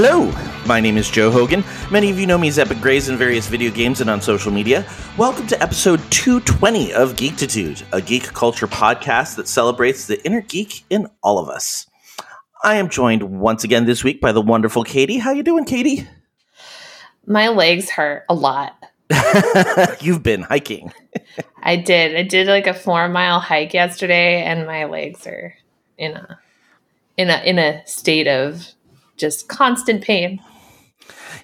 Hello, my name is Joe Hogan. Many of you know me as Epic Grays in various video games and on social media. Welcome to episode 220 of Geektitude, a geek culture podcast that celebrates the inner geek in all of us. I am joined once again this week by the wonderful Katie. How you doing, Katie? My legs hurt a lot. You've been hiking. I did. I did like a four mile hike yesterday, and my legs are in a in a in a state of just constant pain.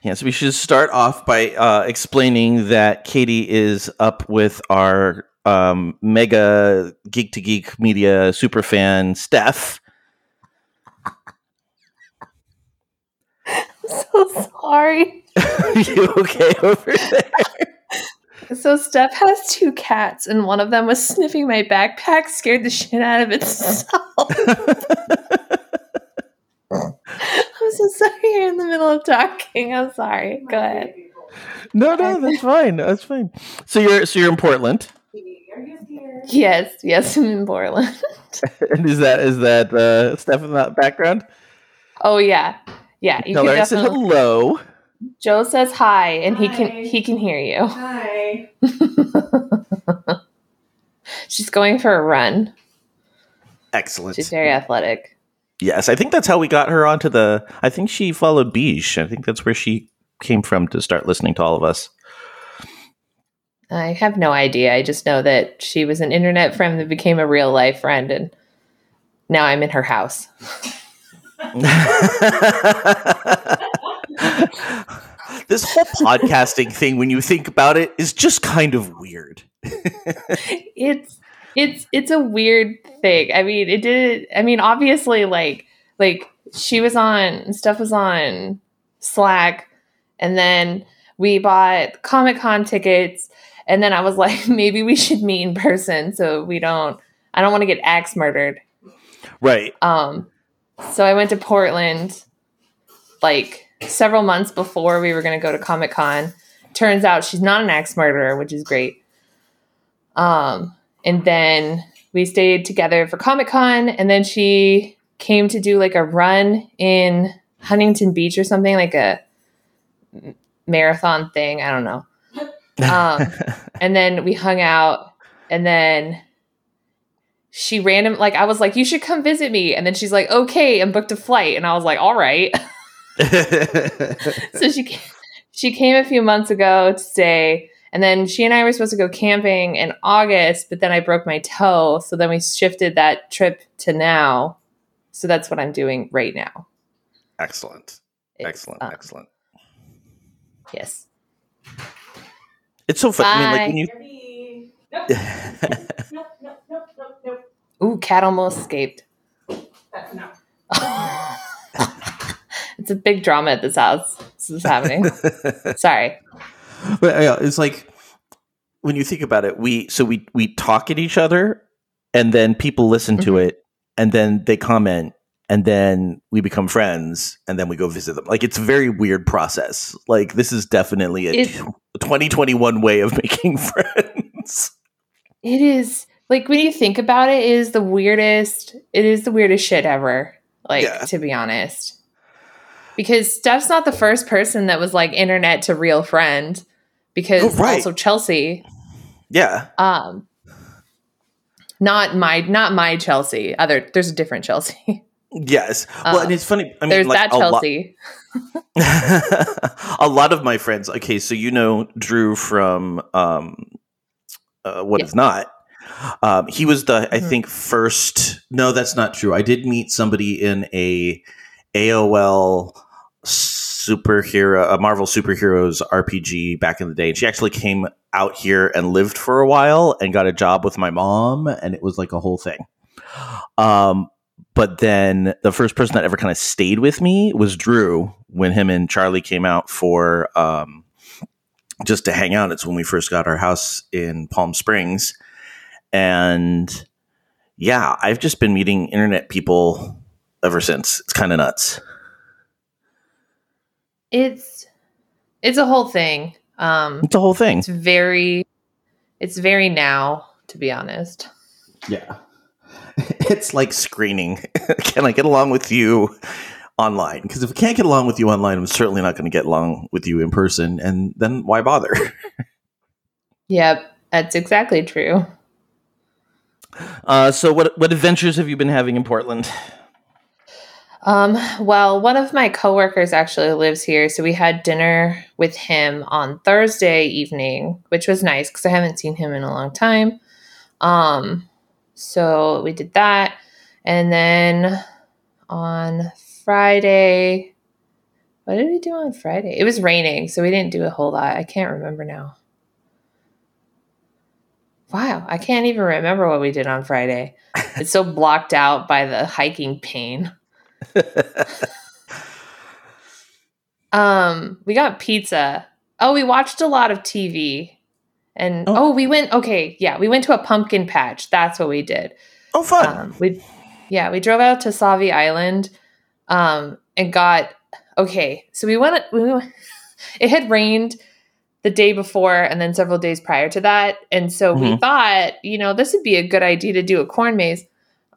Yes, we should start off by uh, explaining that Katie is up with our um, mega geek to geek media super fan Steph. so sorry. Are you okay over there? So Steph has two cats, and one of them was sniffing my backpack, scared the shit out of itself. I'm so sorry you're in the middle of talking. I'm sorry. Go ahead. No, no, that's fine. That's fine. So you're so you're in Portland. Yes, yes, I'm in Portland. and is that is that uh, Steph in that background? Oh yeah, yeah. You Tell can her I said definitely. hello. Joe says hi, and he can he can hear you. Hi. She's going for a run. Excellent. She's very athletic. Yes, I think that's how we got her onto the. I think she followed Beige. I think that's where she came from to start listening to all of us. I have no idea. I just know that she was an internet friend that became a real life friend, and now I'm in her house. this whole podcasting thing, when you think about it, is just kind of weird. It's it's it's a weird thing. I mean, it did. I mean, obviously, like like she was on Steph was on Slack, and then we bought Comic Con tickets, and then I was like, maybe we should meet in person so we don't. I don't want to get axe murdered. Right. Um, so I went to Portland like several months before we were going to go to Comic Con. Turns out she's not an axe murderer, which is great. Um, and then we stayed together for Comic Con, and then she came to do like a run in Huntington Beach or something, like a marathon thing. I don't know. Um, and then we hung out, and then she random like I was like, you should come visit me, and then she's like, okay, and booked a flight, and I was like, all right. so she came, she came a few months ago to stay, and then she and I were supposed to go camping in August, but then I broke my toe, so then we shifted that trip to now. So that's what I'm doing right now. excellent. It's, Excellent. um, excellent. Yes. It's so fun. I mean, like when you. Nope. nope. Nope. Nope. Nope. Nope. Ooh, cat almost escaped. Uh, no. it's a big drama at this house. This is happening. Sorry. But yeah, it's like when you think about it, we so we we talk at each other, and then people listen to Mhm. it, and then they comment, and then we become friends, and then we go visit them. Like it's a very weird process. Like this is definitely a 2021 way of making friends. It is like when you think about it, it is the weirdest. It is the weirdest shit ever. Like Yeah. to be honest, because Steph's not the first person that was like internet to real friend. Because Oh, right. also Chelsea, Yeah, um, not my not my Chelsea. Other there's a different Chelsea. yes. Well, Uh, and it's funny. I mean, there's like that a lot- Chelsea. a lot of my friends. Okay, so you know Drew from um, uh, what Yeah. is not. Um, he was the I Mhm. think first. No, that's not true. I did meet somebody in a AOL superhero, a Marvel superheroes RPG back in the day. And she actually came out here and lived for a while and got a job with my mom, and it was like a whole thing. Um, but then the first person that ever kind of stayed with me was Drew when him and Charlie came out for um, just to hang out. It's when we first got our house in Palm Springs. And yeah, I've just been meeting internet people ever since. It's kind of nuts. It's it's a whole thing. Um, It's a whole thing. it's very it's very now to be honest. Yeah. It's like screening. Can I get along with you online. Because if I can't get along with you online, I'm certainly not going to get along with you in person. And then why bother? Yep, that's exactly true. Uh, so, what what adventures have you been having in Portland? Um, well, one of my coworkers actually lives here, so we had dinner with him on Thursday evening, which was nice because I haven't seen him in a long time. Um, so we did that, and then on Friday, what did we do on Friday? It was raining, so we didn't do a whole lot. I can't remember now. Wow, I can't even remember what we did on Friday. It's so blocked out by the hiking pain. um, we got pizza. Oh, we watched a lot of TV. And Oh. oh. we went okay, yeah, we went to a pumpkin patch. That's what we did. Oh, fun! Um, we yeah, we drove out to Sauvie Island um and got okay. So we went we went, it had rained the day before and then several days prior to that. And so we Mhm. thought, you know, this would be a good idea to do a corn maze.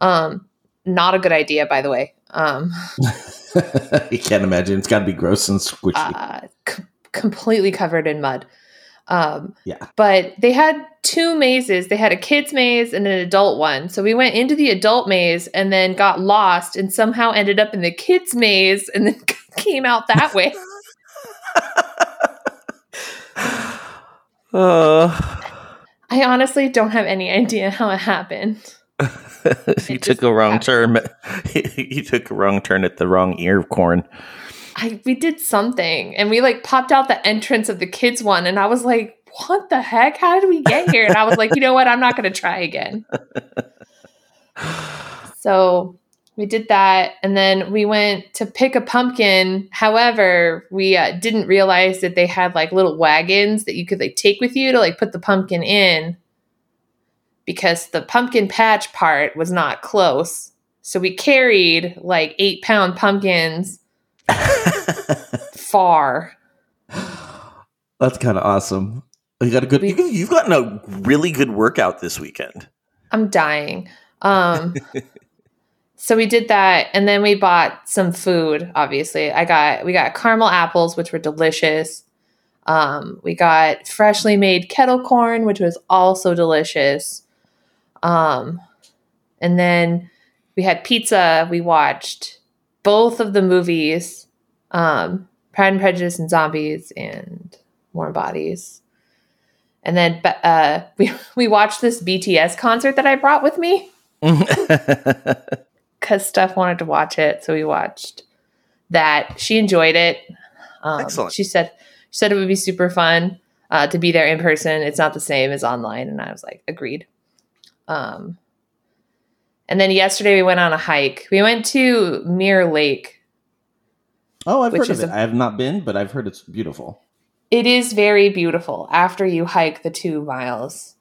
Um not a good idea by the way. Um you can't imagine. It's got to be gross and squishy. uh, c- completely covered in mud. Um, Yeah. But they had two mazes. They had a kids maze and an adult one. So we went into the adult maze and then got lost and somehow ended up in the kids maze and then came out that way. Uh, I honestly don't have any idea how it happened. you It took a wrong happened. turn. you took a wrong turn at the wrong ear of corn. I we did something and we like popped out the entrance of the kids one and I was like, what the heck? How did we get here? And I was like, you know what? I'm not gonna try again. So we did that and then we went to pick a pumpkin. However, we uh, didn't realize that they had like little wagons that you could like take with you to like put the pumpkin in because the pumpkin patch part was not close. So we carried like eight pound pumpkins far. That's kind of awesome. You got a good. We- You, you've gotten a really good workout this weekend. I'm dying. Um, so we did that, and then we bought some food. Obviously, I got we got caramel apples, which were delicious. Um, we got freshly made kettle corn, which was also delicious. Um, and then we had pizza. We watched both of the movies, um, Pride and Prejudice and Zombies, and Warm Bodies. And then uh, we we watched this BTS concert that I brought with me because Steph wanted to watch it, so we watched that. She enjoyed it. Um, Excellent. She said she said it would be super fun uh, to be there in person. It's not the same as online, and I was like, agreed. Um, and then yesterday we went on a hike. We went to Mirror Lake. oh, I've heard of it. a- I have not been, but I've heard it's beautiful. It is very beautiful after you hike the two miles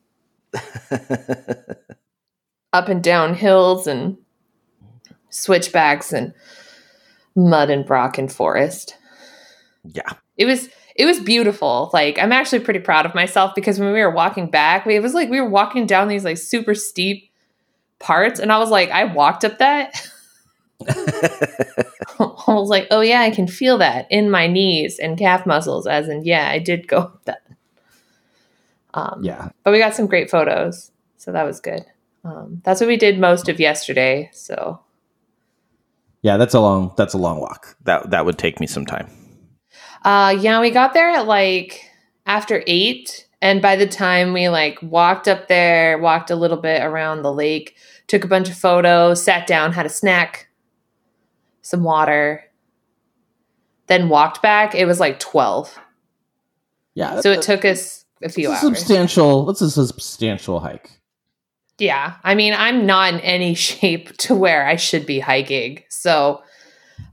up and down hills and switchbacks and mud and rock and forest. yeah. It was it was beautiful. Like I'm actually pretty proud of myself because when we were walking back, it was like we were walking down these like super steep parts and I was like I walked up that. I was like, "Oh yeah, I can feel that in my knees and calf muscles." As in, yeah, I did go up that. Um, yeah. but we got some great photos, so that was good. Um, that's what we did most of yesterday. So Yeah. That's a long. That's a long walk. That that would take me some time. Uh yeah, we got there at like after eight. And by the time we like walked up there, walked a little bit around the lake, took a bunch of photos, sat down, had a snack, some water, then walked back, it was like twelve. Yeah. So it took us a few a hours. substantial. That's a substantial hike. Yeah. I mean, I'm not in any shape to where I should be hiking. So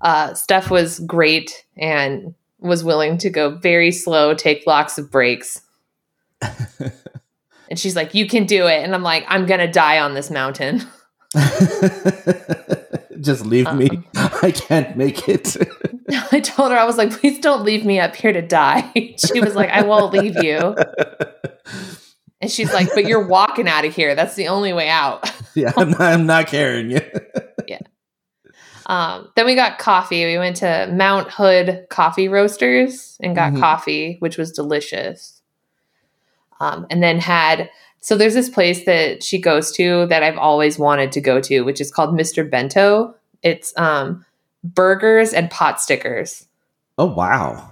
uh Steph was great and was willing to go very slow, take lots of breaks. and she's like, You can do it. And I'm like, I'm gonna die on this mountain. Just leave me. Um. I can't make it. I told her, I was like, please don't leave me up here to die. she was like, I won't leave you. And she's like, but you're walking out of here. That's the only way out. yeah, I'm not, I'm not carrying you. Um, then we got coffee. We went to Mount Hood Coffee Roasters and got Mhm. coffee, which was delicious. Um, and then had so there's this place that she goes to that I've always wanted to go to, which is called Mr. Bento. It's um, burgers and pot stickers. Oh wow.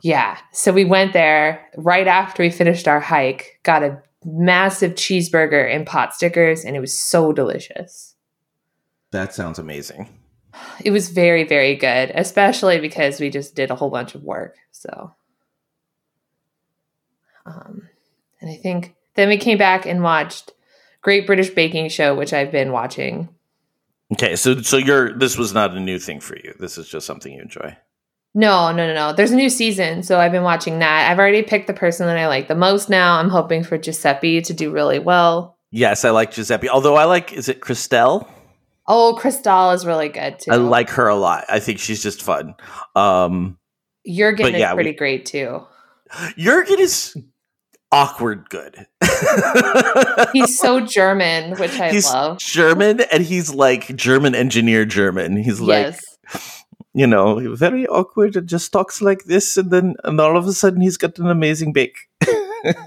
Yeah. So we went there right after we finished our hike, got a massive cheeseburger and pot stickers, and it was so delicious. That sounds amazing. It was very, very good, especially because we just did a whole bunch of work. So, um, and I think then we came back and watched Great British Baking Show, which I've been watching. Okay, so so you're this was not a new thing for you. This is just something you enjoy. No, no, no, no. There's a new season, so I've been watching that. I've already picked the person that I like the most now. I'm hoping for Giuseppe to do really well. Yes, I like Giuseppe. Although I like is it Crystelle? Oh, Crystelle is really good too. I like her a lot. I think she's just fun. Um Jurgen but yeah, is pretty we- great too. Jurgen is awkward good. He's so German, which I he's love. German and he's like German engineer German. He's like yes. you know, very awkward and just talks like this and then and all of a sudden he's got an amazing bake.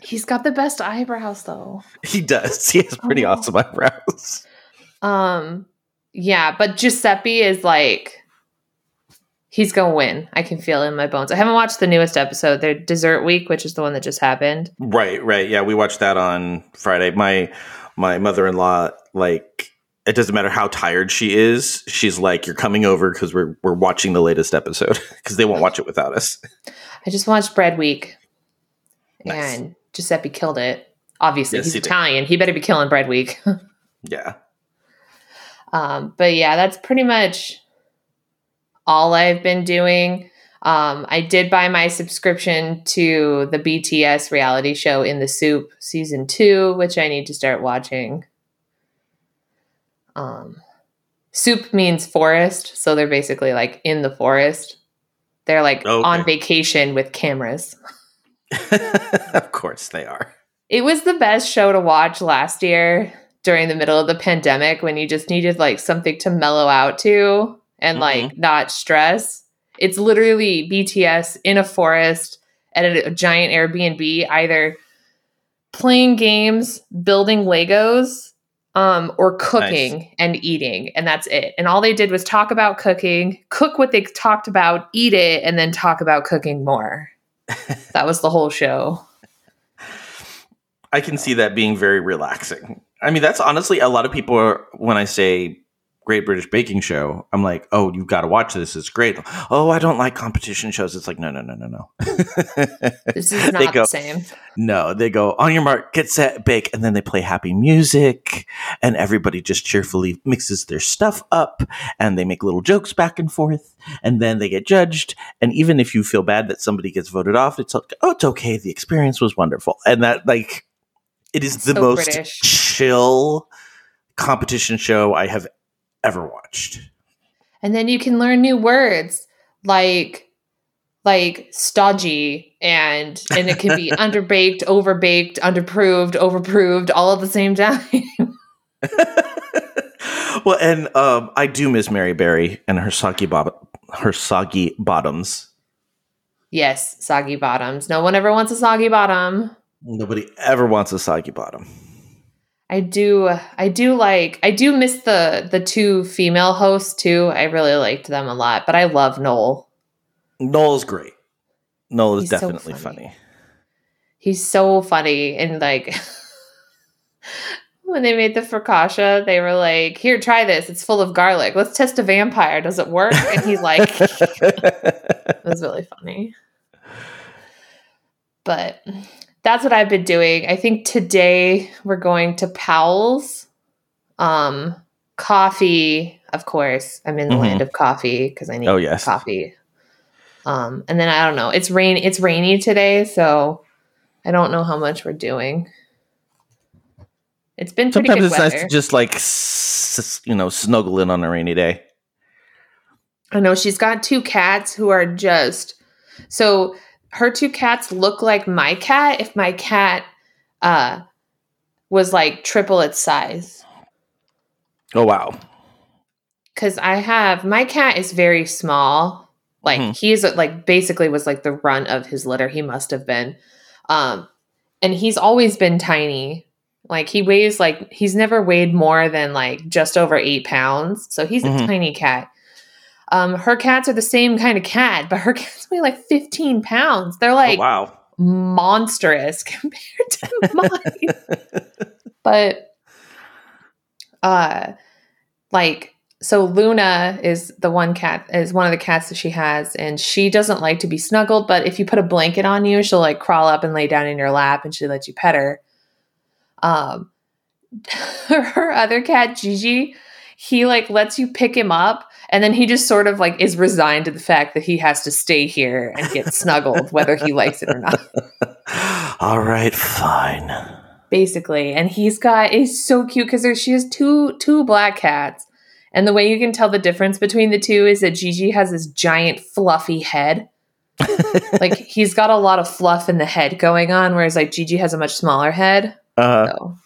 He's got the best eyebrows though. he does. He has pretty Oh. awesome eyebrows. Um yeah, but Giuseppe is like he's gonna win. I can feel it in my bones. I haven't watched the newest episode, their dessert week, which is the one that just happened. Right, right. Yeah, we watched that on Friday. My my mother-in-law like it doesn't matter how tired she is. She's like you're coming over cuz we're we're watching the latest episode cuz they won't watch it without us. I just watched Bread Week. Nice. And Giuseppe killed it. Obviously, Yes, he's he. Italian. He better be killing Bread Week. Yeah. Um, but yeah, that's pretty much all I've been doing. Um, I did buy my subscription to the BTS reality show In the Soup season two, which I need to start watching. Um, soup means forest, so they're basically like in the forest. They're like Okay. on vacation with cameras. of course they are. It was the best show to watch last year during the middle of the pandemic when you just needed like something to mellow out to and Mhm. like not stress. It's literally BTS in a forest at a, a giant Airbnb, either playing games, building Legos, um, or cooking and eating. And that's it. And all they did was talk about cooking, cook what they talked about, eat it, and then talk about cooking more. that was the whole show. I can see that being very relaxing. I mean, that's honestly a lot of people are when I say Great British Baking Show, I'm like, "Oh, you've got to watch this. It's great." Oh, I don't like competition shows. It's like, "No, no, no, no, no." This is not go, the same. No, they go on your mark, get set, bake, and then they play happy music, and everybody just cheerfully mixes their stuff up, and they make little jokes back and forth, and then they get judged. And even if you feel bad that somebody gets voted off, it's like, oh, it's okay. The experience was wonderful, and that like it is the So most British. chill competition show I have ever watched. And then you can learn new words like like stodgy and and it can be underbaked, overbaked, underproved, overproved all at the same time. well, and um, I do miss Mary Berry and her soggy bob- her soggy bottoms. yes, soggy bottoms. No one ever wants a soggy bottom. Nobody ever wants a soggy bottom. I do I do like I do miss the the two female hosts too. I really liked them a lot, but I love Noel. Noel's great. Noel is He's so definitely funny. funny. He's so funny and like when they made the focaccia, they were like, "Here, try this. It's full of garlic. Let's test a vampire. Does it work?" And he's like, "It was really funny." But that's what I've been doing. I think today we're going to Powell's. Um, coffee, of course. I'm in the Mhm. land of coffee because I need oh yes. coffee. Um, and then I don't know. It's rain. It's rainy today, so I don't know how much we're doing. It's been Sometimes it's weather. nice to just like s- you know snuggle in on a rainy day. I know she's got two cats who are just so her two cats look like my cat if my cat uh was like triple its size. Oh wow. because I have my cat is very small. Like Mhm. he's like basically was like the run of his litter. He must have been, um, and he's always been tiny. Like he weighs like he's never weighed more than like just over eight pounds. So he's Mhm. a tiny cat. Um, her cats are the same kind of cat, but her cats weigh like fifteen pounds. They're Oh, like wow. monstrous compared to mine. but uh like so Luna is the one cat is one of the cats that she has and she doesn't like to be snuggled but if you put a blanket on you she'll like crawl up and lay down in your lap and she lets you pet her um her other cat Gigi he like lets you pick him up and then he just sort of like is resigned to the fact that he has to stay here and get snuggled whether he likes it or not. All right, fine. basically and he's got is so cute because there she has two two black cats and the way you can tell the difference between the two is that Gigi has this giant fluffy head. Like he's got a lot of fluff in the head going on whereas like Gigi has a much smaller head. Uh, so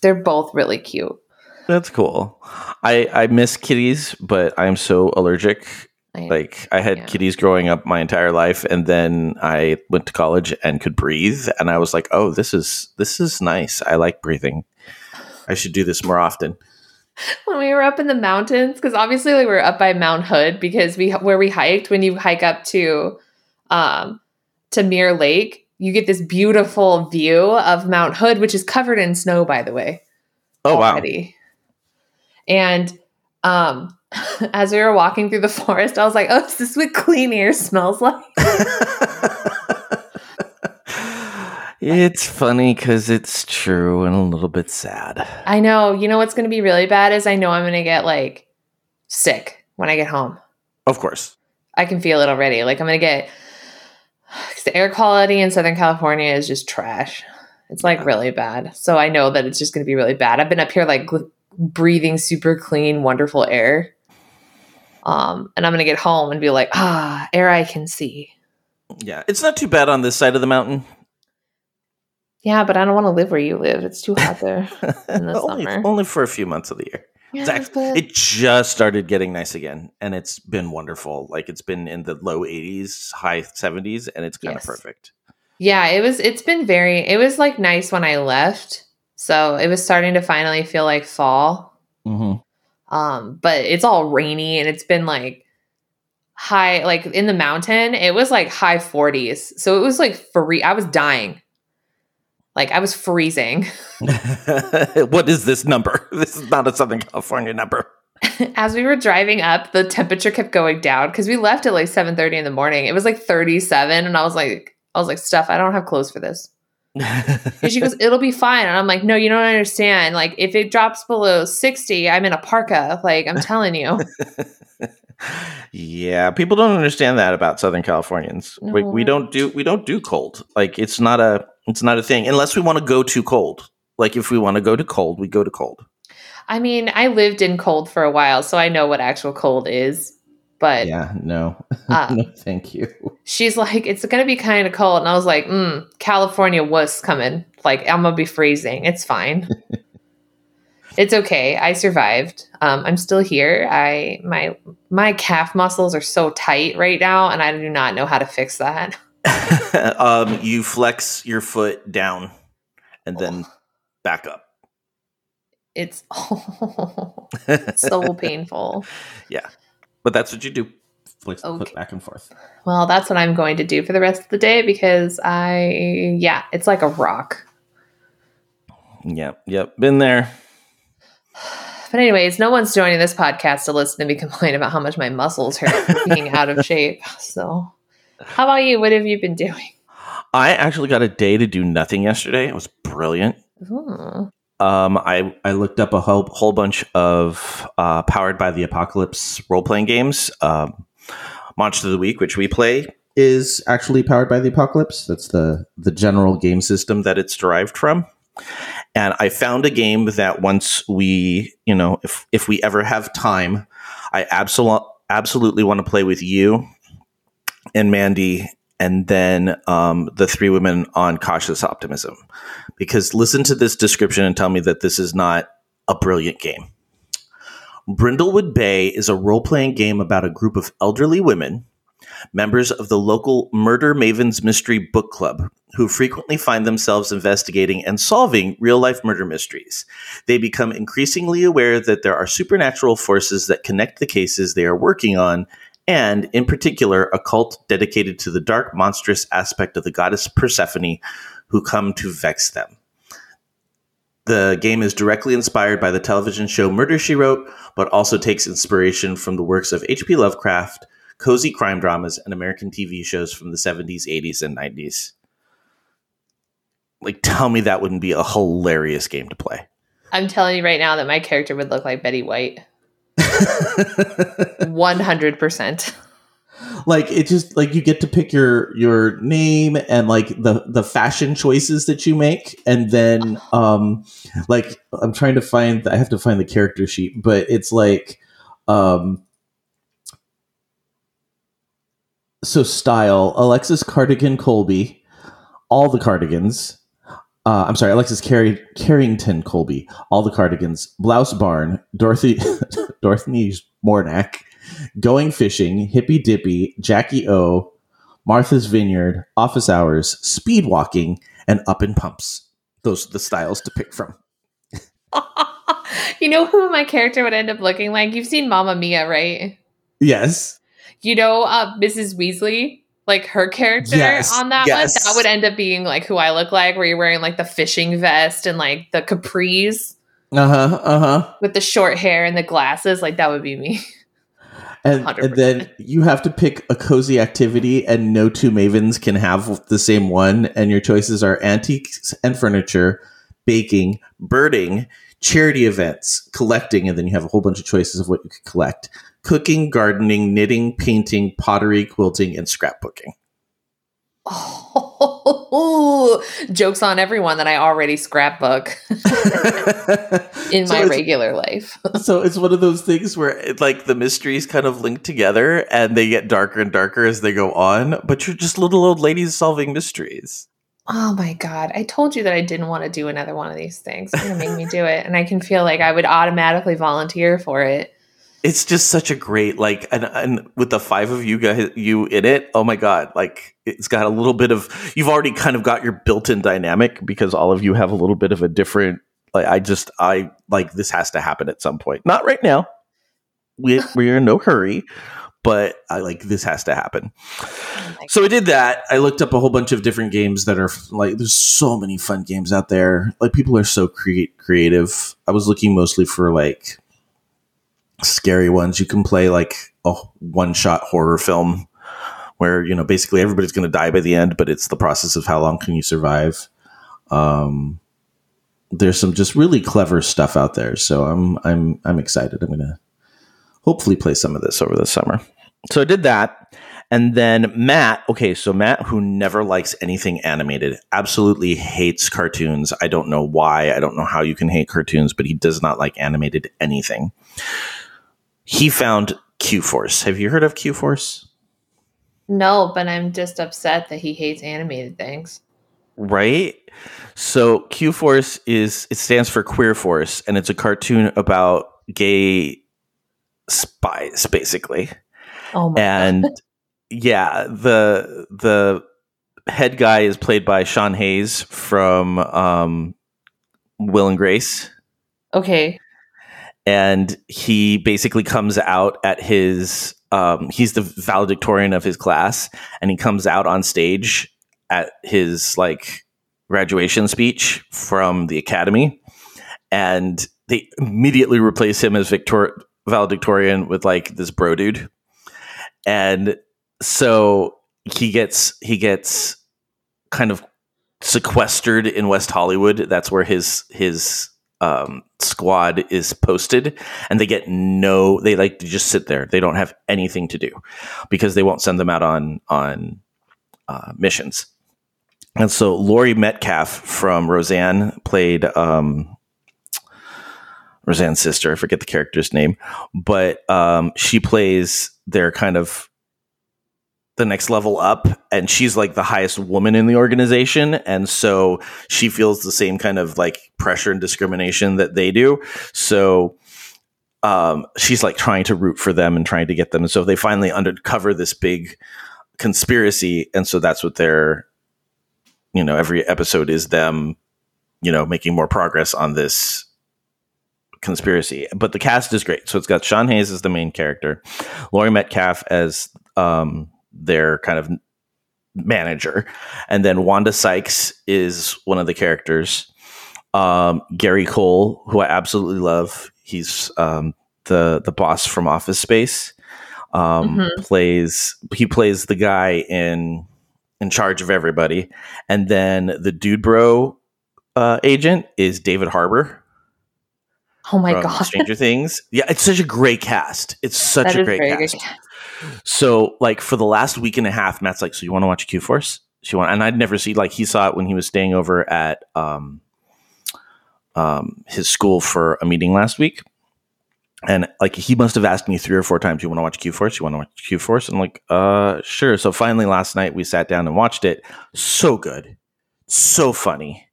they're both really cute that's cool. I I miss kitties, but I'm so allergic. I- Like I had Yeah. kitties growing up my entire life, and then I went to college and could breathe, and I was like, "Oh, this is this is nice. I like breathing. I should do this more often." when we were up in the mountains because obviously like, we were up by Mount Hood because we where we hiked when you hike up to um to Mirror Lake you get this beautiful view of Mount Hood which is covered in snow by the way Oh wow! And um as we were walking through the forest I was like oh is this what clean air smells like it's funny because it's true and a little bit sad. I know you know what's going to be really bad is I know I'm going to get like sick when I get home Of course. I can feel it already. Like I'm gonna get 'cause the air quality in Southern California is just trash. It's like Yeah. really bad. So I know that it's just gonna be really bad. I've been up here like gl- breathing super clean, wonderful air. Um, and I'm gonna get home and be like, ah, air I can see. Yeah, it's not too bad on this side of the mountain. Yeah, but I don't want to live where you live. It's too hot there. In the only, summer. only for a few months of the year. Yeah, it just started getting nice again, and it's been wonderful. Like it's been in the low 80s, high 70s, and it's kind of Yes. perfect. yeah, it was. It's been very. It was like nice when I left. So it was starting to finally feel like fall. Mm-hmm. um but it's all rainy and it's been like high like in the mountain it was like high 40s so it was like free i was dying like i was freezing what is this number? This is not a Southern California number. as we were driving up the temperature kept going down because we left at like 7 30 in the morning it was like 37 and i was like i was like Steph i don't have clothes for this and she goes it'll be fine and i'm like no you don't understand like if it drops below 60 i'm in a parka like i'm telling you yeah, people don't understand that about Southern Californians. We, we don't do we don't do cold. Like it's not a it's not a thing unless we want to go too cold. Like if we want to go to cold, we go to cold. I mean, I lived in cold for a while, so I know what actual cold is. But Yeah, no, uh, no, thank you. she's like, it's going to be kind of cold. And I was like, mm, California was coming. Like, I'm to be freezing. It's fine. it's okay. I survived. Um, I'm still here. I my my calf muscles are so tight right now, and I do not know how to fix that. um, you flex your foot down and then back up. It's so painful. But that's what you do. The Okay. foot back and forth. Well, that's what I'm going to do for the rest of the day because I, yeah, it's like a rock. Yep, yep. Been there. But anyways, no one's joining this podcast to listen to me complain about how much my muscles hurt from being out of shape. So, how about you? What have you been doing? I actually got a day to do nothing yesterday. It was brilliant. Ooh. Um, I, I looked up a whole, whole bunch of uh, powered by the apocalypse role playing games. Um, Monster of the Week, which we play, is actually powered by the apocalypse. That's the the general game system that it's derived from. And I found a game that once we, you know, if if we ever have time, I absolutely absolutely want to play with you and Mandy and then um, the three women on cautious optimism because listen to this description and tell me that this is not a brilliant game. Brindlewood Bay is a role playing game about a group of elderly women, members of the local Murder Mavens Mystery Book Club, who frequently find themselves investigating and solving real life murder mysteries. They become increasingly aware that there are supernatural forces that connect the cases they are working on, and, in particular, a cult dedicated to the dark, monstrous aspect of the goddess Persephone who come to vex them. The game is directly inspired by the television show Murder She Wrote, but also takes inspiration from the works of H.P. Lovecraft, cozy crime dramas, and American TV shows from the 70s, 80s, and 90s. Like, tell me that wouldn't be a hilarious game to play. I'm telling you right now that my character would look like Betty White. 100%. like it just like you get to pick your your name and like the the fashion choices that you make and then um like i'm trying to find i have to find the character sheet but it's like um so style alexis cardigan colby all the cardigans uh, I'm sorry, Alexis Carry- Carrington Colby, all the cardigans, Blouse Barn, Dorothy Dorothy Mornack, Going Fishing, Hippy Dippy, Jackie O, Martha's Vineyard, Office Hours, Speed Walking, and Up in Pumps. Those are the styles to pick from. you know who my character would end up looking like? You've seen Mamma Mia, right? Yes. You know uh, Mrs. Weasley? Like her character Yes, on that yes. one? That would end up being like who I look like, where you're wearing like the fishing vest and like the capris Uh huh. Uh huh. with the short hair and the glasses. Like that would be me. And, and then you have to pick a cozy activity, and no two mavens can have the same one. And your choices are antiques and furniture, baking, Birding, charity events, collecting, and then you have a whole bunch of choices of what you could collect cooking, gardening, knitting, painting, pottery, quilting, and scrapbooking. Oh, jokes on everyone that I already scrapbook in So my regular life. so it's one of those things where it, like the mysteries kind of link together and they get darker and darker as they go on, but you're just little old ladies solving mysteries. Oh my god! I told you that I didn't want to do another one of these things. You're gonna make me do it, and I can feel like I would automatically volunteer for it. It's just such a great like and, and with the five of you guys you in it, oh my god, like it's got a little bit of you've already kind of got your built-in dynamic because all of you have a little bit of a different like I just I like this has to happen at some point. Not right now. We we're in no hurry, but I like this has to happen. So I did that. I looked up a whole bunch of different games that are like there's so many fun games out there. Like people are so crea- creative. I was looking mostly for like scary ones. You can play like a one-shot horror film where, you know, basically everybody's going to die by the end, but it's the process of how long can you survive. Um there's some just really clever stuff out there. So I'm I'm I'm excited. I'm going to hopefully play some of this over the summer. So I did that. And then Matt, okay, so Matt, who never likes anything animated, absolutely hates cartoons. I don't know why. I don't know how you can hate cartoons, but he does not like animated anything. He found Q Force. Have you heard of Q Force? No, but I'm just upset that he hates animated things. Right? So Q Force is it stands for Queer Force, and it's a cartoon about gay spies, basically. Oh my and yeah, the the head guy is played by Sean Hayes from um, Will and Grace, Okay. And he basically comes out at his um, he's the valedictorian of his class, and he comes out on stage at his like graduation speech from the academy, and they immediately replace him as Victor valedictorian with like this bro dude, and so he gets he gets kind of sequestered in West Hollywood. That's where his his um, squad is posted, and they get no. They like to just sit there. They don't have anything to do because they won't send them out on on uh, missions. And so Laurie Metcalf from Roseanne played um, Roseanne's sister. I forget the character's name, but um, she plays their kind of the next level up and she's like the highest woman in the organization and so she feels the same kind of like pressure and discrimination that they do so um, she's like trying to root for them and trying to get them. And so they finally uncover this big conspiracy, and so that's what they're, you know, every episode is them, you know, making more progress on this conspiracy. But the cast is great. So it's got Sean Hayes as the main character, Laurie Metcalf as um, their kind of manager, and then Wanda Sykes is one of the characters. Um, Gary Cole, who I absolutely love, he's um, the the boss from Office Space. Um, Mhm. Plays he plays the guy in in charge of everybody, and then the dude bro uh, agent is David Harbour Oh my god, Stranger Things. Yeah, it's such a great cast. It's such that a great very cast. So, like for the last week and a half, Matt's like, "So you want to watch Q Force?" She want, and I'd never see like he saw it when he was staying over at um, um, his school for a meeting last week, and like he must have asked me three or four times, "You want to watch Q Force? You want to watch Q Force?" And I'm like, "Uh, sure." So finally, last night we sat down and watched it. So good, so funny,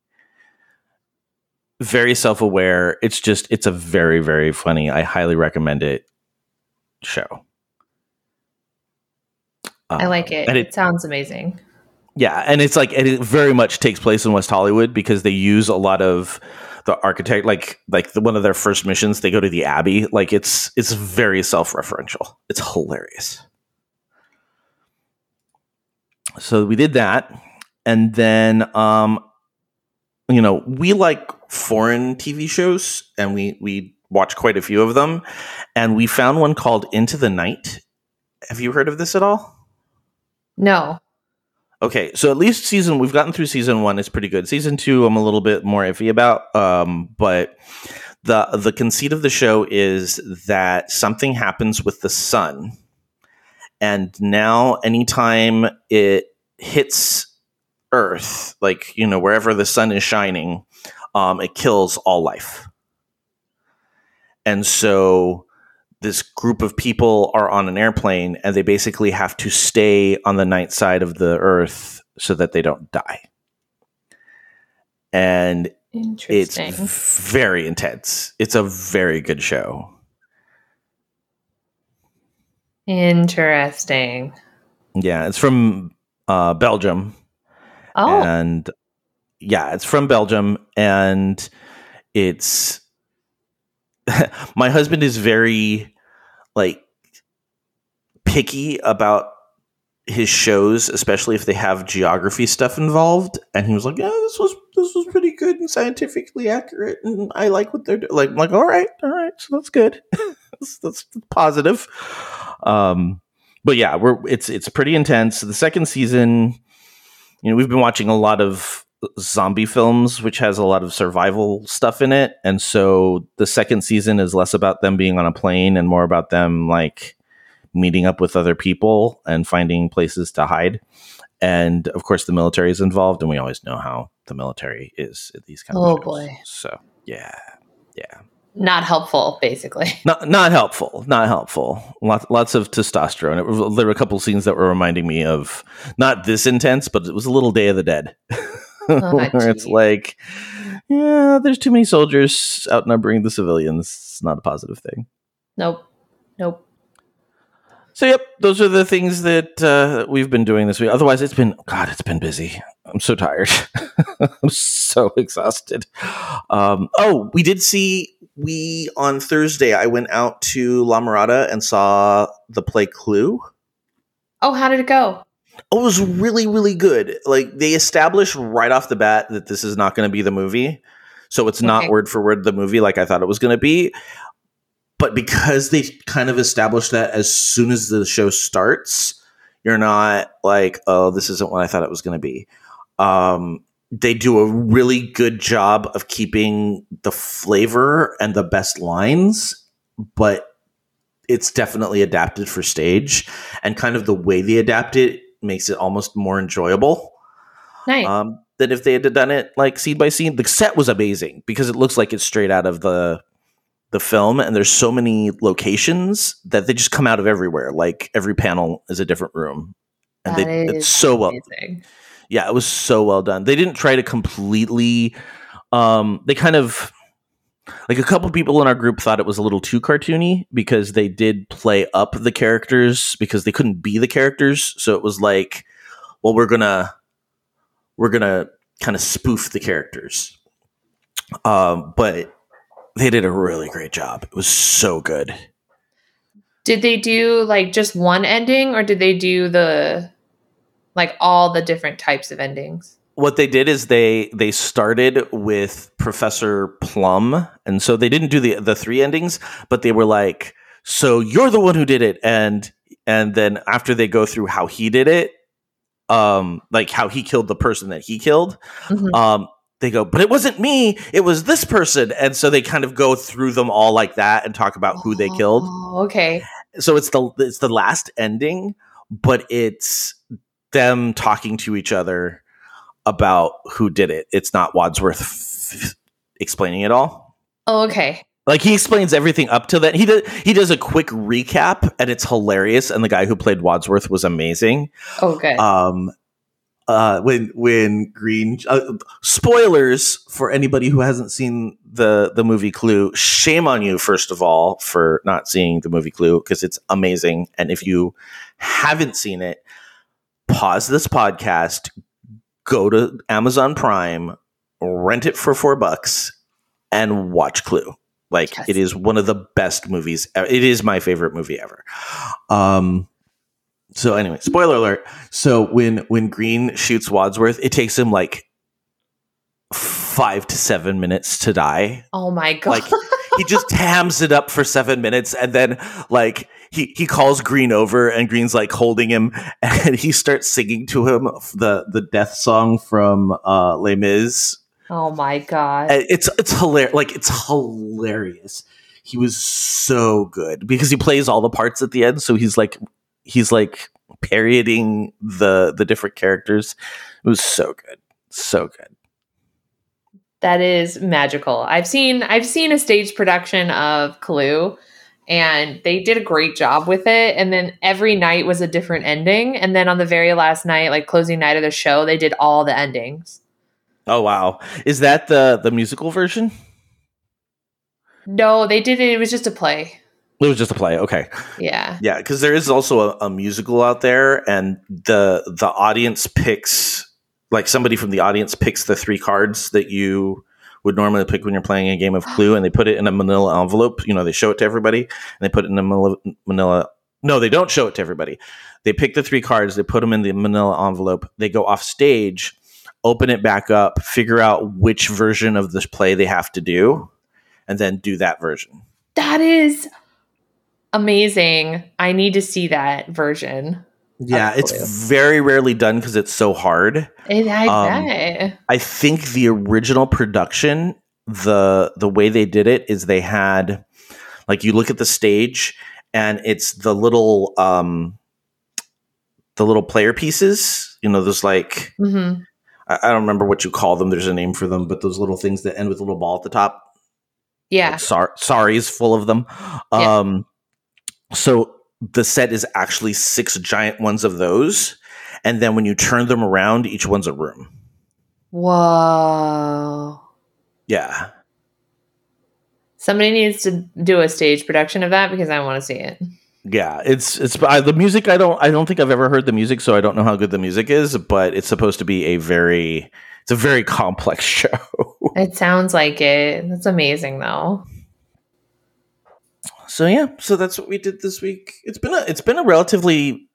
very self aware. It's just, it's a very, very funny. I highly recommend it. Show. I like it. and it, sounds amazing. Yeah, and it's like and it very much takes place in West Hollywood because they use a lot of the architect like like the, one of their first missions they go to the Abbey like it's it's very self-referential. It's hilarious. So we did that and then um you know, we like foreign TV shows and we we watch quite a few of them and we found one called Into the Night. Have you heard of this at all? No, Okay, so at least season we've gotten through season one is pretty good. Season two, I'm a little bit more iffy about, um, but the the conceit of the show is that something happens with the sun, and now anytime it hits Earth, like you know wherever the sun is shining, um, it kills all life, and so this group of people are on an airplane and they basically have to stay on the night side of the earth so that they don't die. And it's very intense. It's a very good show. Interesting. Yeah, it's from uh, Belgium. Oh, And yeah, it's from Belgium and it's my husband is very like picky about his shows, especially if they have geography stuff involved. And he was like, "Yeah, this was this was pretty good and scientifically accurate, and I like what they're doing." Like, I'm like, all right, all right, so that's good. that's, that's positive. Um, but yeah, we're it's it's pretty intense. The second season, you know, we've been watching a lot of zombie films, which has a lot of survival stuff in it, and so the second season is less about them being on a plane and more about them like meeting up with other people and finding places to hide. And of course, the military is involved, and we always know how the military is at these kind of Oh, boy. So yeah, yeah, not helpful, basically. not not helpful, not helpful. Lots lots of testosterone. Was, there were a couple scenes that were reminding me of not this intense, but it was a little Day of the Dead, where it's like, yeah, there's too many soldiers outnumbering the civilians. It's not a positive thing. Nope. Nope. So yep, those are the things that uh, we've been doing this week. Otherwise, it's been God, it's been busy. I'm so tired. I'm so exhausted. Um, oh, we did see we on Thursday. I went out to La Mirada and saw the play Clue. Oh, how did it go? It was really, really good. Like they established right off the bat that this is not going to be the movie, so it's not Okay. word for word the movie like I thought it was going to be. But because they kind of established that as soon as the show starts, you're not like, oh, this isn't what I thought it was going to be. Um, they do a really good job of keeping the flavor and the best lines, but it's definitely adapted for stage and kind of the way they adapt it makes it almost more enjoyable Nice. um, than if they had done it like scene by scene. The set was amazing because it looks like it's straight out of the the film, and there's so many locations that they just come out of everywhere. Like every panel is a different room, and That they it's so well. amazing. Yeah, it was so well done. They didn't try to completely. Um, they kind of like a couple people in our group thought it was a little too cartoony because they did play up the characters because they couldn't be the characters. So it was like, well, we're gonna we're gonna kind of spoof the characters. Um, but they did a really great job. It was so good. Did they do like just one ending or did they do the like all the different types of endings? What they did is they they started with Professor Plum, and so they didn't do the the three endings, but they were like, "So you're the one who did it," and and then after they go through how he did it, um, like how he killed the person that he killed, Mhm. um, they go, "But it wasn't me; it was this person," and so they kind of go through them all like that and talk about who they killed Oh, okay. so it's the it's the last ending, but it's them talking to each other about who did it. It's not Wadsworth f- explaining it all. Oh, okay. Like he explains everything up to that. He does he does a quick recap, and it's hilarious. And the guy who played Wadsworth was amazing. Okay. Um, uh, when when Green uh, spoilers for anybody who hasn't seen the the movie Clue. Shame on you, first of all, for not seeing the movie Clue because it's amazing. And if you haven't seen it, pause this podcast, go to Amazon Prime, rent it for four bucks, and watch Clue. Like Yes. it is one of the best movies. e- It is my favorite movie ever. Um. So anyway, spoiler alert. So when when Green shoots Wadsworth, it takes him like five to seven minutes to die. oh my god. Like he just hams it up for seven minutes, and then like he he calls Green over, and Green's like holding him, and he starts singing to him the the death song from uh, Les Mis. oh my god. And It's it's hilarious. Like it's hilarious. He was so good because he plays all the parts at the end. So he's like he's like parodying the the different characters. It was so good, so good. That is magical. I've seen I've seen a stage production of Clue and they did a great job with it and then every night was a different ending and then on the very last night like closing night of the show they did all the endings. Oh wow, is that the the musical version? No, they did it it was just a play. It was just a play. Okay. Yeah. Yeah, because there is also a, a musical out there, and the the audience picks like somebody from the audience picks the three cards that you would normally pick when you're playing a game of Clue, and they put it in a Manila envelope. You know, they show it to everybody, and they put it in a Manila. No, they don't show it to everybody. They pick the three cards, they put them in the Manila envelope. They go off stage, open it back up, figure out which version of this play they have to do, and then do that version. That is amazing. I need to see that version. Yeah, it's very rarely done because it's so hard. It, I Um. I think the original production, the the way they did it is they had like you look at the stage and it's the little um the little player pieces, you know, those like hmm I, I don't remember what you call them, there's a name for them, but those little things that end with a little ball at the top. Yeah. Sor- is full of them. Yeah. Um so the set is actually six giant ones of those. And then when you turn them around, each one's a room. Whoa. Yeah. Somebody needs to do a stage production of that because I want to see it. Yeah, it's it's I, the music. I don't I don't think I've ever heard the music, so I don't know how good the music is. But it's supposed to be a very it's a very complex show. It sounds like it. That's amazing, though. So yeah, so that's what we did this week. It's been a it's been a relatively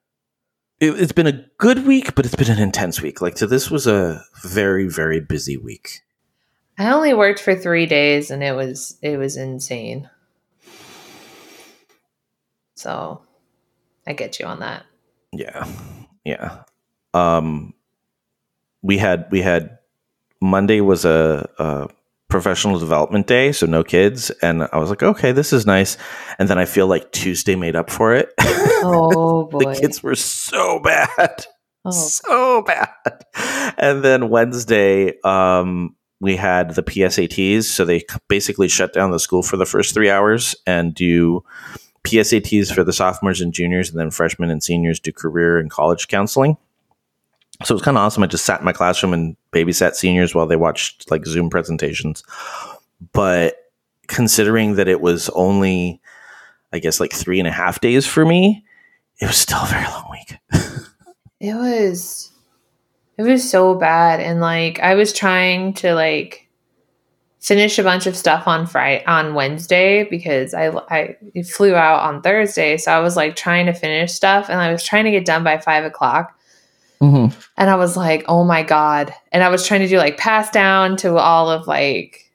it, it's been a good week, but it's been an intense week. Like so, this was a very very busy week. I only worked for three days, and it was it was insane. So, I get you on that. Yeah, yeah. Um, we had we had Monday was a, a professional development day, so no kids, and I was like, okay, this is nice. And then I feel like Tuesday made up for it. Oh boy! the kids were so bad, oh, so bad. And then Wednesday, um, we had the PSATs, so they basically shut down the school for the first three hours and do PSATs for the sophomores and juniors, and then freshmen and seniors do career and college counseling. So it was kind of awesome. I just sat in my classroom and babysat seniors while they watched like Zoom presentations. But considering that it was only, I guess, like three and a half days for me, it was still a very long week. It was it was so bad and like I was trying to like finish a bunch of stuff on Friday on Wednesday because I I flew out on Thursday, so I was like trying to finish stuff and I was trying to get done by five o'clock. Mm-hmm. And I was like, oh my God. And I was trying to do like pass down to all of like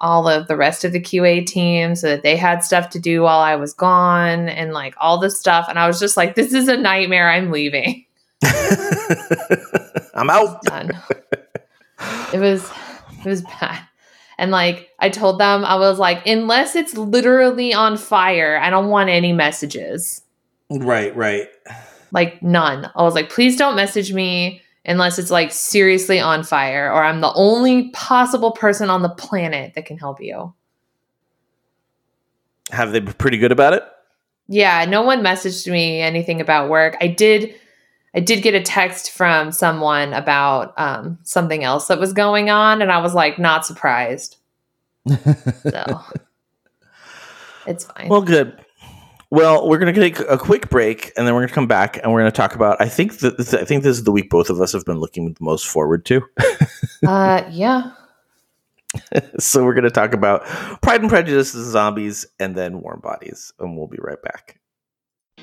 all of the rest of the QA team so that they had stuff to do while I was gone and like all this stuff. And I was just like, this is a nightmare. I'm leaving. I'm out. Done. it was it was bad. And like I told them, I was like, unless it's literally on fire, I don't want any messages. Right, right. Like none. I was like, please don't message me unless it's like seriously on fire or I'm the only possible person on the planet that can help you. Have they been pretty good about it? Yeah, no one messaged me anything about work. I did I did get a text from someone about um, something else that was going on, and I was like, not surprised. so it's fine. Well, good. Well, we're going to take a quick break, and then we're going to come back, and we're going to talk about. I think that I think this is the week both of us have been looking the most forward to. uh, yeah. so we're going to talk about Pride and Prejudice and zombies, and then warm bodies, and we'll be right back.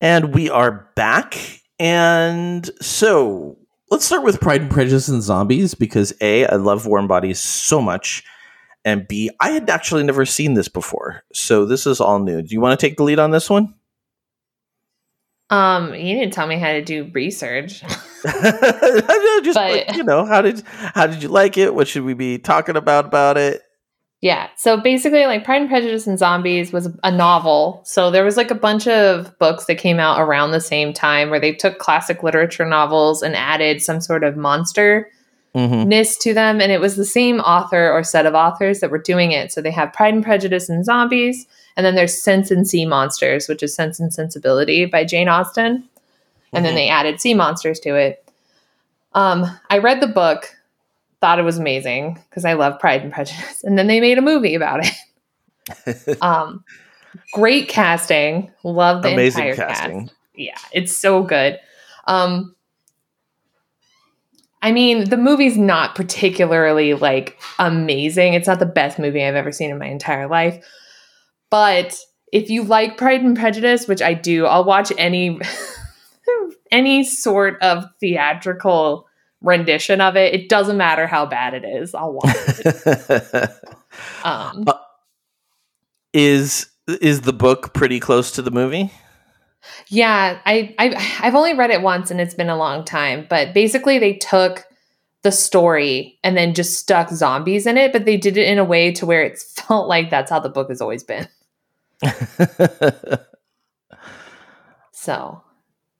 And we are back. And so let's start with Pride and Prejudice and Zombies because A, I love Warm Bodies so much. And B, I had actually never seen this before. So this is all new. Do you want to take the lead on this one? Um, you didn't tell me how to do research. Just But- like, you know, how did how did you like it? What should we be talking about about it? Yeah. So basically, like Pride and Prejudice and Zombies was a novel. So there was like a bunch of books that came out around the same time where they took classic literature novels and added some sort of monster Mm-hmm. to them. And it was the same author or set of authors that were doing it. So they have Pride and Prejudice and Zombies. And then there's Sense and Sea Monsters, which is Sense and Sensibility by Jane Austen. And then Mhm. they added sea monsters to it. Um, I read the book, thought it was amazing because I love Pride and Prejudice. And then they made a movie about it. um, great casting. Love the Amazing entire casting. cast. Yeah, it's so good. Um, I mean, the movie's not particularly like amazing. It's not the best movie I've ever seen in my entire life. But if you like Pride and Prejudice, which I do, I'll watch any any sort of theatrical rendition of it. It doesn't matter how bad it is. I'll watch it. Um, is is the book pretty close to the movie? Yeah, I, I I've only read it once and it's been a long time, but basically they took the story and then just stuck zombies in it, but they did it in a way to where it felt like that's how the book has always been. So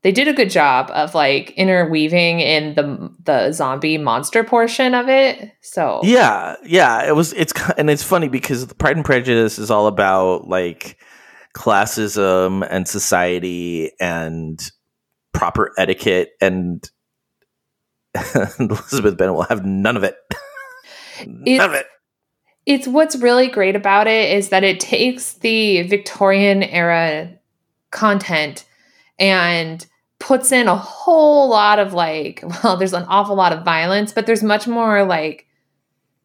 they did a good job of like interweaving in the the zombie monster portion of it. So yeah, yeah. It was. It's and it's funny because the Pride and Prejudice is all about like classism and society and proper etiquette, and Elizabeth Bennet will have none of it. none of it. it's what's really great about it is that it takes the Victorian era content and puts in a whole lot of like well there's an awful lot of violence but there's much more like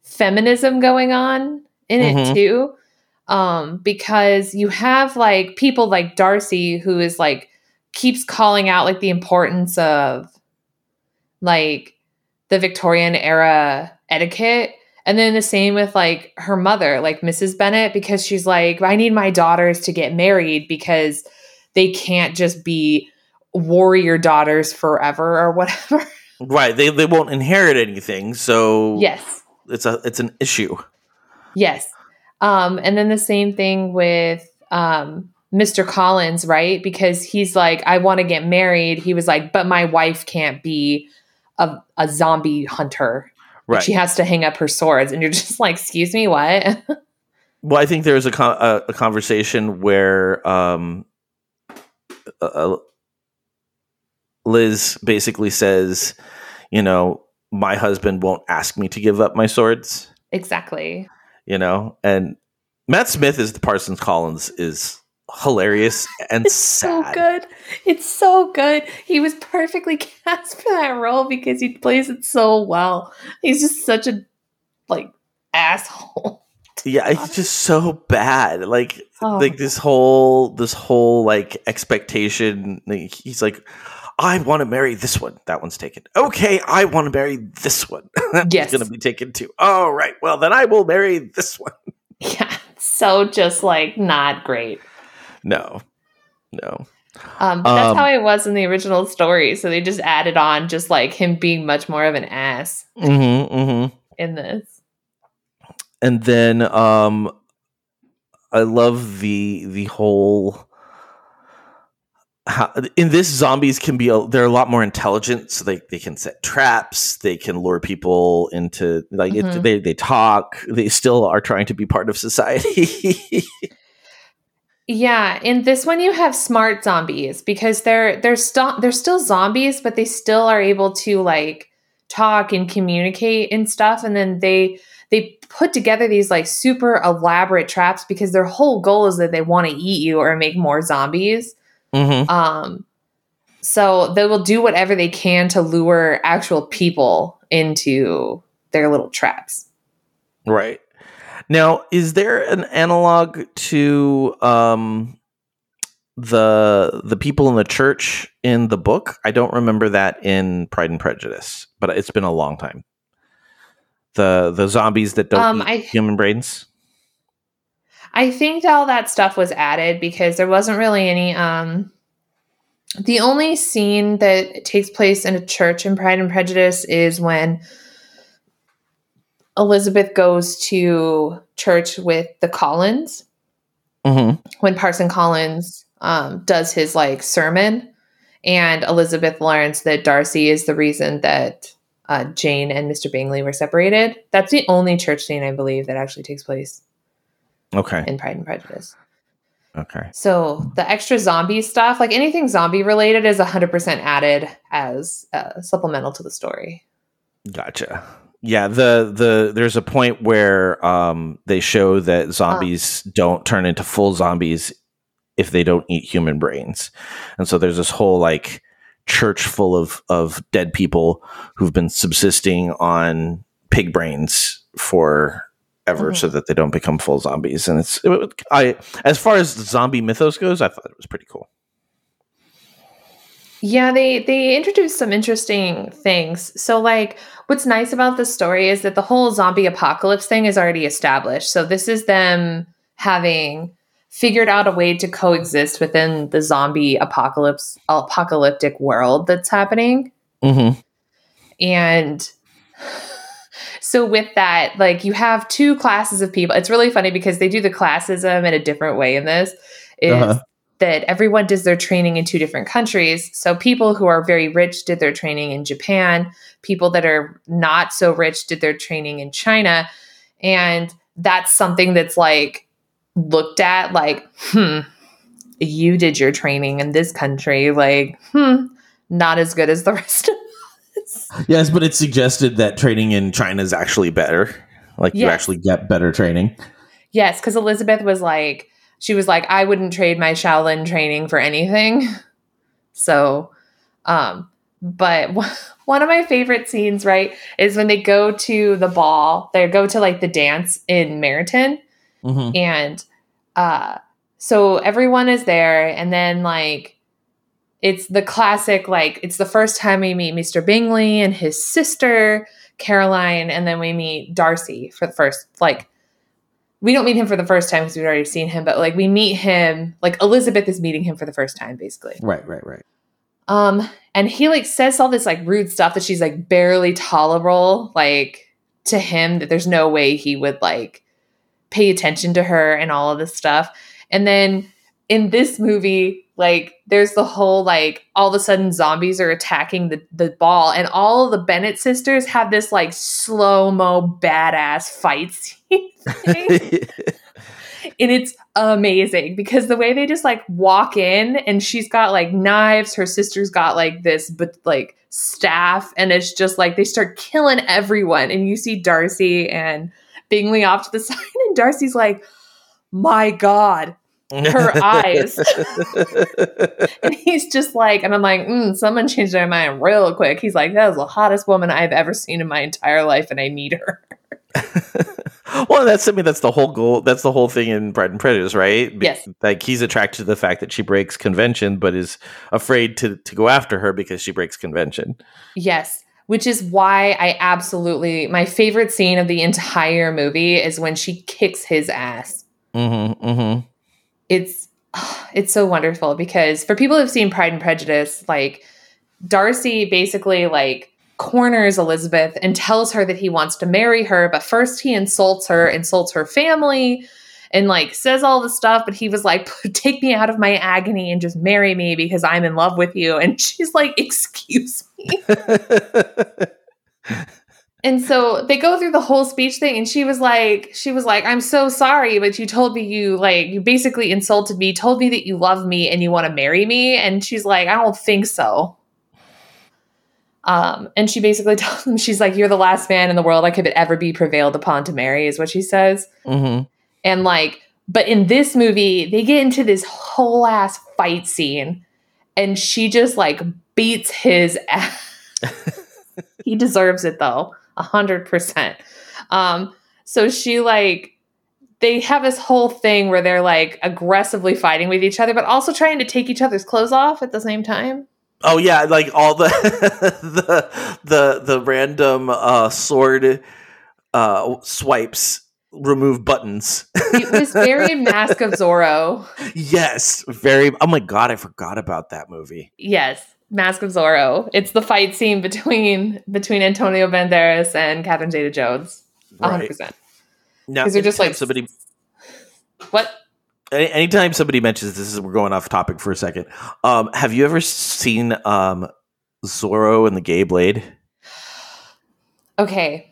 feminism going on in Mhm. it too um, because you have like people like Darcy who is like keeps calling out like the importance of like the Victorian era etiquette. And then the same with like her mother, like Mrs. Bennet, because she's like, I need my daughters to get married because they can't just be warrior daughters forever or whatever. Right. They they won't inherit anything, so yes. it's a it's an issue. Yes. Um, and then the same thing with um, Mr. Collins, right? Because he's like, I want to get married. He was like, but my wife can't be a, a zombie hunter. Right. She has to hang up her swords. And you're just like, excuse me, what? Well, I think there's a con- a, a conversation where um, uh, uh, Liz basically says, you know, my husband won't ask me to give up my swords, exactly. you know, and Matt Smith is the Parsons Collins is hilarious and It's sad. so good. It's so good. He was perfectly cast for that role because he plays it so well. He's just such a like asshole. Yeah, it's just so bad. Like Oh. like this whole this whole like expectation. like, he's like, I want to marry this one. That one's taken. Okay, I want to marry this one. That's Yes. going to be taken too. All right. Well, then I will marry this one. Yeah, so just like not great. No, no. Um, but that's Um, how it was in the original story. So they just added on just like him being much more of an ass Mm-hmm, mm-hmm. in this. And then um, I love the the whole. How, in this, zombies can be a, they're a lot more intelligent, so they, they can set traps. They can lure people into like it, Mhm. they they talk. They still are trying to be part of society. Yeah, in this one you have smart zombies because they're they're still they're still zombies, but they still are able to like talk and communicate and stuff. And then they they put together these like super elaborate traps because their whole goal is that they want to eat you or make more zombies. mm-hmm. Um, so they will do whatever they can to lure actual people into their little traps. Right. Now, is there an analog to um the the people in the church in the book? I don't remember that in Pride and Prejudice, but it's been a long time. The the zombies that don't Um, eat I- human brains. I think all that stuff was added because there wasn't really any um the only scene that takes place in a church in Pride and Prejudice is when Elizabeth goes to church with the Collins Mm-hmm. when Parson Collins um, does his like sermon, and Elizabeth learns that Darcy is the reason that uh, Jane and Mr. Bingley were separated. That's the only church scene I believe that actually takes place Okay. in Pride and Prejudice. Okay. So the extra zombie stuff, like anything zombie related, is 100% added as uh, supplemental to the story. Gotcha. Yeah, the the there's a point where um they show that zombies don't turn into full zombies if they don't eat human brains. And so there's this whole like church full of of dead people who've been subsisting on pig brains for ever mm-hmm. so that they don't become full zombies and it's it, I as far as the zombie mythos goes I thought it was pretty cool. Yeah, they they introduced some interesting things. So like what's nice about the story is that the whole zombie apocalypse thing is already established. So this is them having figured out a way to coexist within the zombie apocalypse apocalyptic world that's happening. Mhm. And so with that, like you have two classes of people. It's really funny because they do the classism in a different way in this. Is Uh-huh. that everyone does their training in two different countries. So people who are very rich did their training in Japan. People that are not so rich did their training in China. And that's something that's like looked at like, hmm, you did your training in this country. Like, hmm, not as good as the rest of us. Yes, but it suggested that training in China is actually better. Like you actually get better training. Yes, because Elizabeth was like, she was like, I wouldn't trade my Shaolin training for anything. So, um, but one of my favorite scenes, right, is when they go to the ball, they go to like the dance in Meryton, Mhm. and uh so everyone is there and then like it's the classic like it's the first time we meet Mr. Bingley and his sister Caroline and then we meet Darcy for the first like we don't meet him for the first time because we've already seen him but like we meet him like Elizabeth is meeting him for the first time basically. Right, right, right. Um and he like says all this like rude stuff that she's like barely tolerable like to him that there's no way he would like pay attention to her and all of this stuff. And then in this movie, like there's the whole like all of a sudden zombies are attacking the, the ball, and all of the Bennet sisters have this like slow-mo badass fight scene. and it's amazing because the way they just like walk in and she's got like knives, her sister's got like this but like staff, and it's just like they start killing everyone. And you see Darcy and Bingley off to the side, and Darcy's like, My God, her eyes. and he's just like, and I'm like, mm, someone changed their mind real quick. He's like, that is the hottest woman I've ever seen in my entire life, and I need her. well, that's I mean that's the whole goal. That's the whole thing in Pride and Prejudice, right? Be- Yes. Like he's attracted to the fact that she breaks convention, but is afraid to to go after her because she breaks convention. Yes. Which is why I absolutely, my favorite scene of the entire movie is when she kicks his ass. Mm-hmm. Mm-hmm. it's it's so wonderful because for people who've seen Pride and Prejudice, like Darcy basically like corners Elizabeth and tells her that he wants to marry her, but first he insults her, insults her family, and like says all this stuff. But he was like, "Take me out of my agony and just marry me because I'm in love with you." And she's like, "Excuse me." And so they go through the whole speech thing, and she was like, she was like, I'm so sorry, but you told me you like you basically insulted me, told me that you love me and you want to marry me. And she's like, I don't think so. Um, and she basically tells him, she's like, You're the last man in the world I could ever be prevailed upon to marry, is what she says. Mm-hmm. And like, but in this movie, they get into this whole ass fight scene, and she just like beats his ass. he deserves it though, a hundred percent. Um, so she like they have this whole thing where they're like aggressively fighting with each other, but also trying to take each other's clothes off at the same time. Oh yeah, like all the the the the random uh, sword uh, swipes remove buttons. It was very Mask of Zorro. yes, very. Oh my god, I forgot about that movie. Yes, Mask of Zorro. It's the fight scene between between Antonio Banderas and Catherine Zeta-Jones. Hundred Right. percent. Now, 'Cause they're just like- somebody. What? any- Anytime somebody mentions this, is we're going off topic for a second. Um, have you ever seen um, Zorro and the Gay Blade? Okay.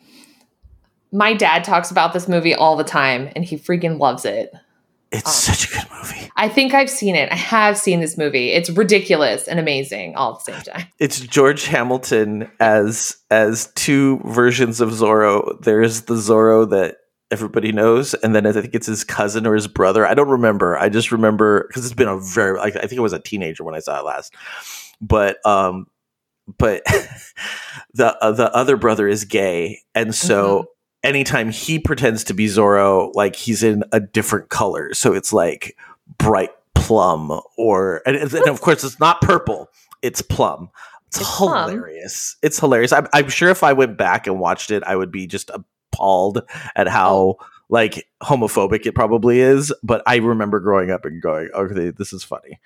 My dad talks about this movie all the time and he freaking loves it. It's Um, such a good movie. I think I've seen it. I have seen this movie. It's ridiculous and amazing all at the same time. It's George Hamilton as as two versions of Zorro. There's the Zorro that everybody knows, and then I think it's his cousin or his brother. I don't remember. I just remember because it's been a very. Like, I think I was a teenager when I saw it last. But um, but the uh, the other brother is gay, and so. Anytime he pretends to be Zorro, like he's in a different color, so it's like bright plum, or and, and of course it's not purple, it's plum. It's, It's plum. hilarious. It's hilarious. I'm, I'm sure if I went back and watched it, I would be just appalled at how oh. like homophobic it probably is. But I remember growing up and going, "Okay, this is funny."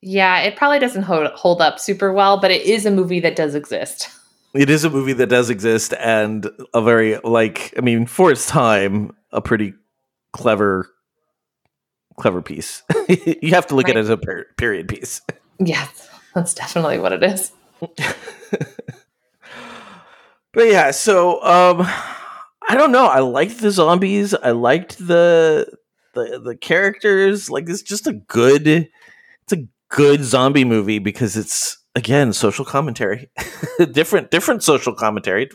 Yeah, it probably doesn't hold, hold up super well, but it is a movie that does exist. It is a movie that does exist, and a very like, I mean, for its time, a pretty clever, clever piece. you have to look at it as a per- period piece. Yes, that's definitely what it is. But yeah, so um I don't know. I liked the zombies. I liked the the the characters. Like it's just a good it's a good zombie movie because it's again social commentary. different different social commentary.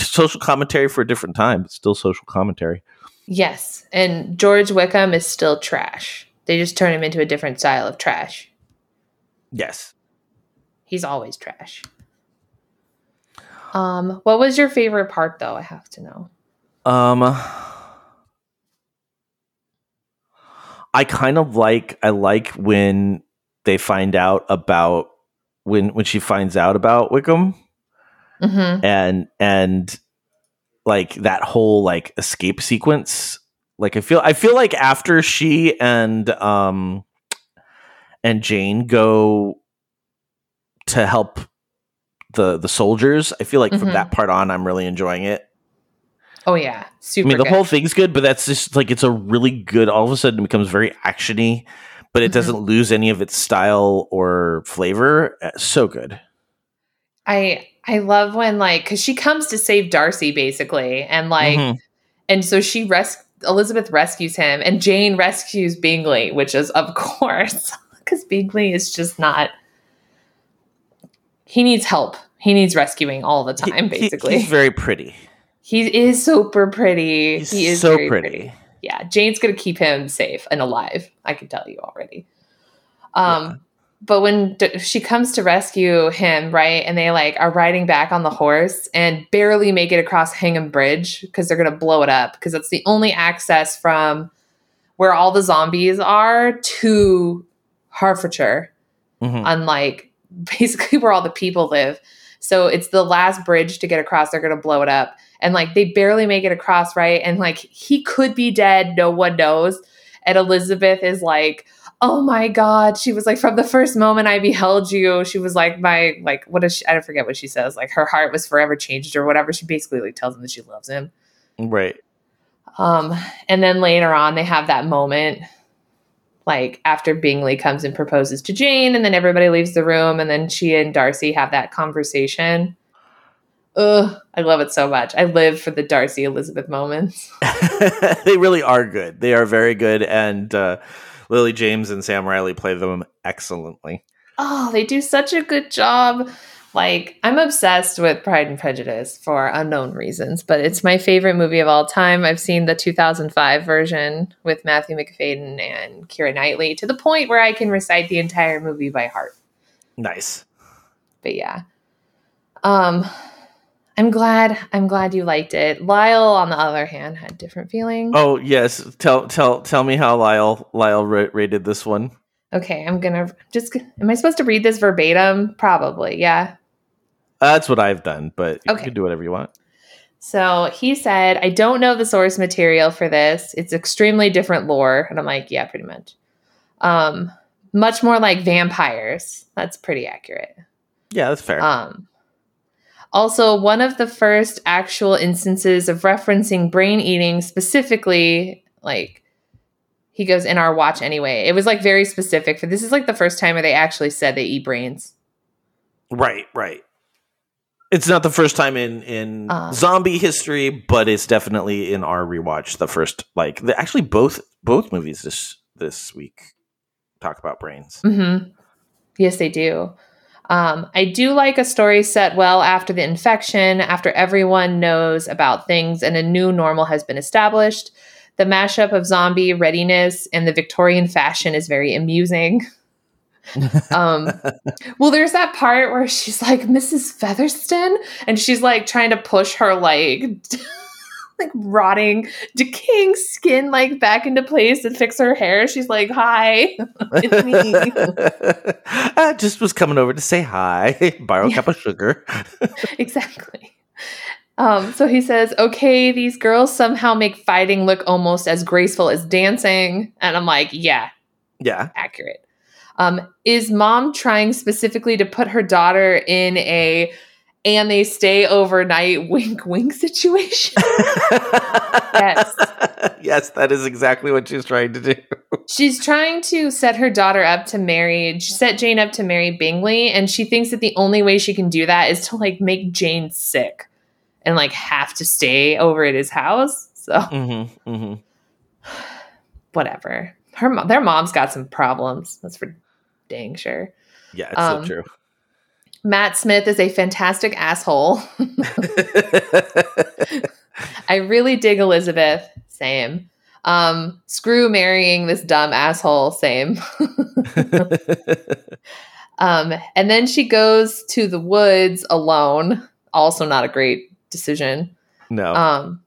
Social commentary for a different time, but still social commentary. Yes, and George Wickham is still trash. They just turn him into a different style of trash. Yes. He's always trash. Um, what was your favorite part though? I have to know. Um I kind of like I like when they find out about when when she finds out about Wickham hmm and and like that whole like escape sequence like i feel i feel like after she and um and jane go to help the the soldiers i feel like from Mhm. that part on i'm really enjoying it Oh yeah, super. i mean the good. whole thing's good but that's just like it's a really good all of a sudden it becomes very actiony but it Mhm. doesn't lose any of its style or flavor Uh, so good I I love when like because she comes to save Darcy basically, and like Mhm. and so she res Elizabeth rescues him, and Jane rescues Bingley, which is of course because Bingley is just not. He needs help. He needs rescuing all the time. he- Basically, he's very pretty he is super pretty. he's he is so very pretty. Yeah, Jane's gonna keep him safe and alive. I can tell you already. Um, but when D- she comes to rescue him, right, and they like are riding back on the horse and barely make it across Hingham Bridge because they're gonna blow it up because it's the only access from where all the zombies are to Hertfordshire, Mhm. unlike basically where all the people live. So it's the last bridge to get across. They're gonna blow it up and like they barely make it across right? And like he could be dead no one knows. And elizabeth is like oh my god. She was like from the first moment i beheld you she was like my like what is she i don't forget what she says like her heart was forever changed or whatever. She basically like tells him that she loves him. Right. Um and then later on they have that moment like after bingley comes and proposes to jane and then everybody leaves the room and then she and darcy have that conversation Ugh, I love it so much. I live for the Darcy Elizabeth moments. they really are good. They are very good, and uh, Lily James and Sam Riley play them excellently. Oh, they do such a good job. Like, I'm obsessed with Pride and Prejudice for unknown reasons, but it's my favorite movie of all time. I've seen the 2005 version with Matthew Macfadyen and Keira Knightley to the point where I can recite the entire movie by heart. Nice. But yeah. Um I'm glad I'm glad you liked it. Lyle on the other hand had different feelings. Oh yes, tell tell tell me how Lyle Lyle ra- rated this one. Okay, I'm gonna just. Am I supposed to read this verbatim? Probably, yeah. That's what I've done, but you Okay. can do whatever you want. So he said, I don't know the source material for this. It's extremely different lore. And I'm like, yeah, pretty much. Um, much more like vampires. That's pretty accurate. Yeah, that's fair. Um, also, one of the first actual instances of referencing brain eating specifically, like he goes in our watch anyway. It was like very specific for this is like the first time where they actually said they eat brains. right, right. It's not the first time in in Uh. zombie history, but it's definitely in our rewatch. The first, like, the, actually both both movies this this week talk about brains. Mm-hmm. Yes, they do. Um, I do like a story set well after the infection, after everyone knows about things and a new normal has been established. The mashup of zombie readiness and the Victorian fashion is very amusing. um, well, there's that part where she's like Mrs. Featherston, and she's like trying to push her like like rotting, decaying skin like back into place and fix her hair. She's like, "Hi, it's me." I just was coming over to say hi, borrow a Yeah. cup of sugar. exactly. Um, so he says, okay, these girls somehow make fighting look almost as graceful as dancing. And I'm like, yeah, yeah, accurate. Um, is mom trying specifically to put her daughter in a and they stay overnight wink wink situation? yes, yes, that is exactly what she's trying to do. She's trying to set her daughter up to marry, set Jane up to marry Bingley, and she thinks that the only way she can do that is to like make Jane sick and like have to stay over at his house. So Mm-hmm, mm-hmm. whatever. Her their mom's got some problems. That's for dang sure. Yeah, it's Um, so true. Matt Smith is a fantastic asshole. I really dig Elizabeth. Same. Um, screw marrying this dumb asshole. Same. um, and then she goes to the woods alone. Also, not a great decision. no, Um,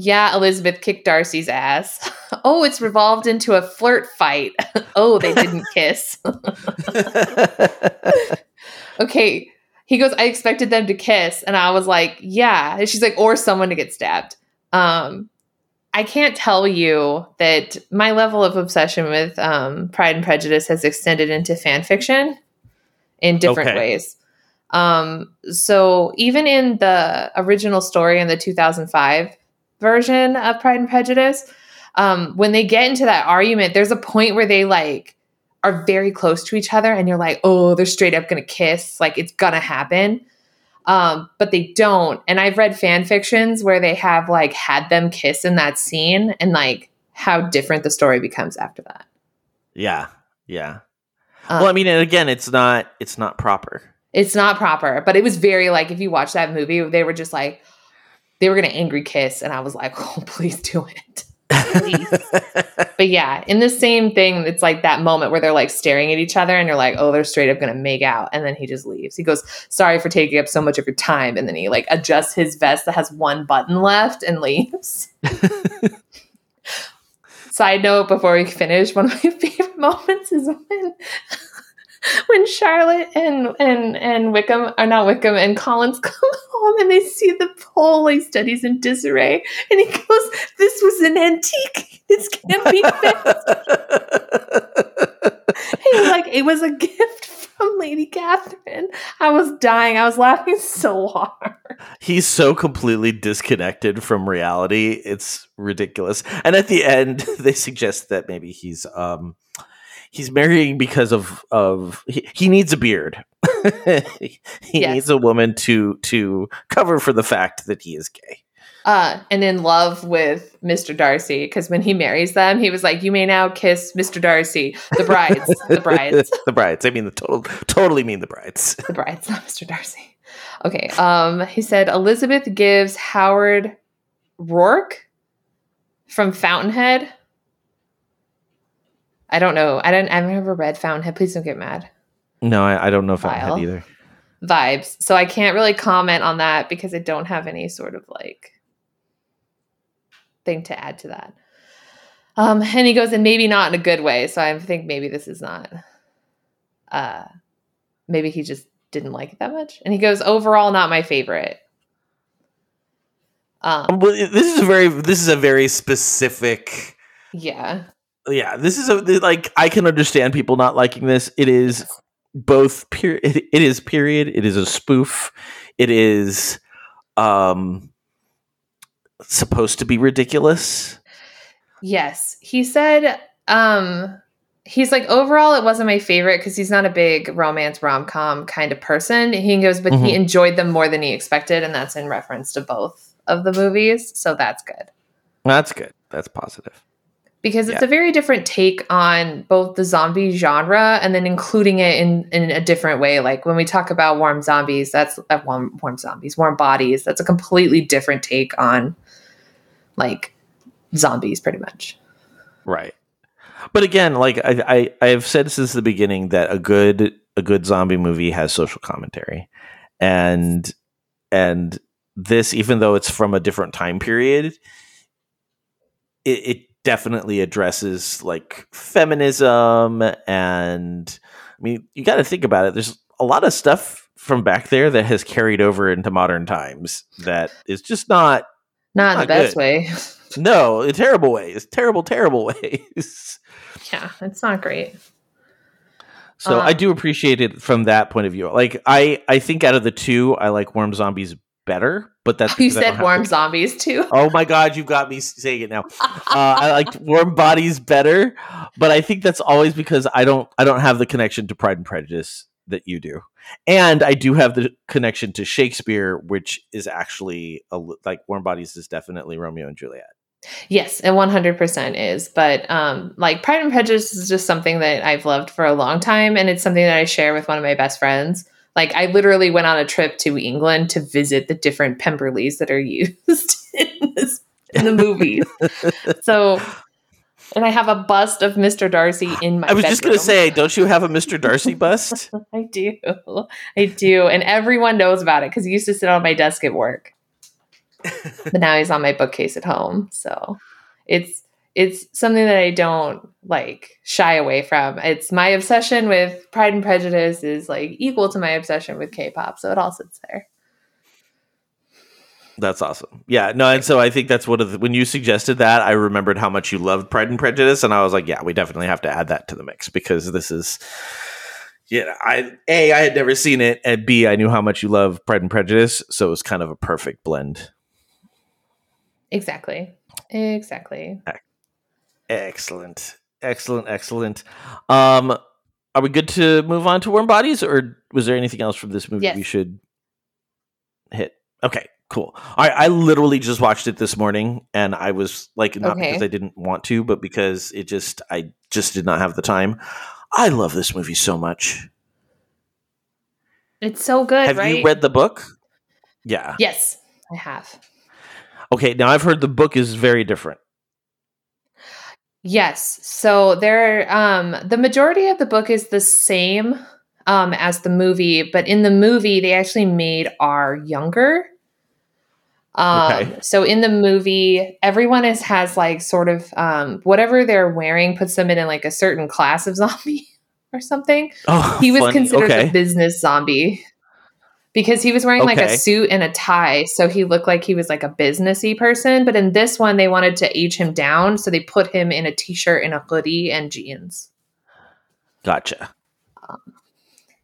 Yeah, Elizabeth kicked Darcy's ass. Oh, it's revolved into a flirt fight. oh, they didn't kiss. okay. He goes, I expected them to kiss. And I was like, yeah. And she's like, or someone to get stabbed. Um, I can't tell you that my level of obsession with um, Pride and Prejudice has extended into fan fiction in different Okay. ways. Um, so even in the original story in the 2005 version of Pride and Prejudice, um, when they get into that argument, there's a point where they like are very close to each other, and you're like, oh, they're straight up gonna kiss, like it's gonna happen. Um, but they don't. And I've read fan fictions where they have like had them kiss in that scene, and like how different the story becomes after that. yeah, yeah. Um, well, I mean, and again, it's not it's not proper. It's not proper, but it was very like if you watch that movie, they were just like they were gonna angry kiss, and I was like, oh, please do it. Please. but yeah, in the same thing, it's like that moment where they're like staring at each other and you're like, oh, they're straight up gonna make out. And then he just leaves. He goes, sorry for taking up so much of your time. And then he like adjusts his vest that has one button left and leaves. Side note before we finish, one of my favorite moments is when when Charlotte and and and Wickham are not Wickham and Collins come home and they see the like studies in disarray and he goes, "This was an antique. This can't be fixed." He was like, "It was a gift from Lady Catherine." I was dying. I was laughing so hard. He's so completely disconnected from reality. It's ridiculous. And at the end, they suggest that maybe he's um he's marrying because of of he, he needs a beard. he Yes. needs a woman to to cover for the fact that he is gay. uh, and in love with Mr. Darcy because when he marries them, he was like, "You may now kiss Mr. Darcy." The brides, the brides, the brides. I mean the total totally mean the brides. the brides, not Mr. Darcy. Okay. Um, he said Elizabeth gives Howard Roark from Fountainhead. I don't know. I don't. I've never read Fountainhead. Please don't get mad. No, I, I don't know if I had Vile. either. Vibes. So I can't really comment on that because I don't have any sort of like thing to add to that. Um, and he goes, and maybe not in a good way. So I think maybe this is not. Uh, maybe he just didn't like it that much. And he goes, overall, not my favorite. Um, Well, this is a very this is a very specific yeah, yeah this is a like i can understand people not liking this it is both period it, it is period it is a spoof it is um supposed to be ridiculous Yes. He said um he's like overall it wasn't my favorite because he's not a big romance rom-com kind of person. He goes, but he Mhm. enjoyed them more than he expected, and that's in reference to both of the movies. So that's good. that's good that's positive Because it's Yeah. a very different take on both the zombie genre and then including it in, in a different way. Like when we talk about warm zombies, that's uh, warm warm zombies, warm bodies, that's a completely different take on like zombies pretty much. right but again like I, I i have said since the beginning that a good a good zombie movie has social commentary and and this even though it's from a different time period it, it definitely addresses like feminism and i mean you got to think about it there's a lot of stuff from back there that has carried over into modern times that is just not Not in the Not best good. way. no in terrible ways terrible terrible ways yeah, it's not great. So I Um, do appreciate it from that point of view. Like I, I think out of the two, I like Warm Zombies better. But that's You because I don't said warm to- zombies too. Oh my god, you've got me saying it now. Uh, I like Warm Bodies better, but I think that's always because I don't, I don't have the connection to Pride and Prejudice that you do, and I do have the connection to Shakespeare, which is actually a, like Warm Bodies is definitely Romeo and Juliet. Yes, it 100% is. But um, like Pride and Prejudice is just something that I've loved for a long time. And it's something that I share with one of my best friends. Like I literally went on a trip to England to visit the different Pemberleys that are used in, this, in the movies. so, and I have a bust of Mr. Darcy in my I was just gonna say, don't you have a Mr. Darcy bust? I do. I do. And everyone knows about it because he used to sit on my desk at work. but now he's on my bookcase at home. So it's it's something that I don't like shy away from. It's my obsession with Pride and Prejudice is like equal to my obsession with K-pop, so it all sits there. That's awesome. Yeah, no, and so I think that's one of the, when you suggested that, I remembered how much you loved Pride and Prejudice, and I was like, yeah, we definitely have to add that to the mix because this is, yeah, I a I had never seen it, and b I knew how much you love Pride and Prejudice, so it was kind of a perfect blend. Exactly. Exactly. Excellent, excellent, excellent. Um, are we good to move on to Warm Bodies, or was there anything else from this movie Yes. we should hit? Okay, cool. I I literally just watched it this morning, and I was like, not Okay. because I didn't want to, but because it just I just did not have the time. I love this movie so much. It's so good, have right? you read the book? Yeah. Yes, I have. Okay. Now I've heard the book is very different. Yes. So there um the majority of the book is the same um as the movie, but in the movie they actually made R younger. Um Okay. so in the movie everyone is has like sort of um whatever they're wearing puts them in, in like a certain class of zombie or something. Oh, He was funny. considered okay. a business zombie because he was wearing like a suit and a tie, so he looked like he was like a businessy person. But in this one, they wanted to age him down, so they put him in a t-shirt and a hoodie and jeans. Gotcha.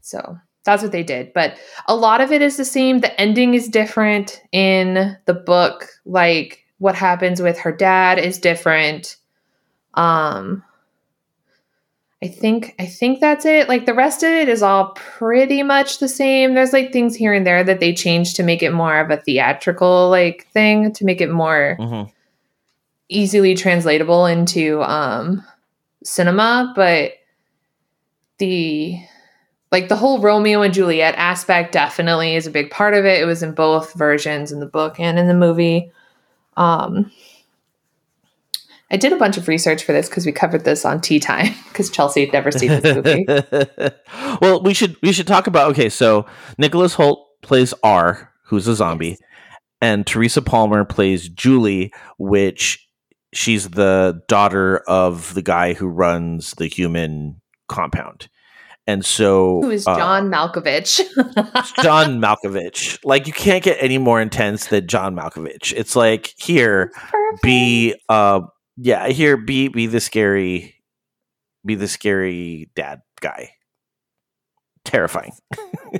So that's what they did. But a lot of it is the same. The ending is different in the book. Like what happens with her dad is different. Um I think I think that's it. Like the rest of it is all pretty much the same. There's like things here and there that they change to make it more of a theatrical like thing to make it more Mhm. easily translatable into um cinema, but the like the whole Romeo and Juliet aspect definitely is a big part of it. It was in both versions in the book and in the movie. Um I did a bunch of research for this because we covered this on Tea Time because Chelsea had never seen this movie. well, we should we should talk about okay. So Nicholas Hoult plays R, who's a zombie, and Teresa Palmer plays Julie, which she's the daughter of the guy who runs the human compound, and so Who is uh, John Malkovich? John Malkovich. Like you can't get any more intense than John Malkovich. It's like here be uh yeah, here be be the scary be the scary dad guy. Terrifying.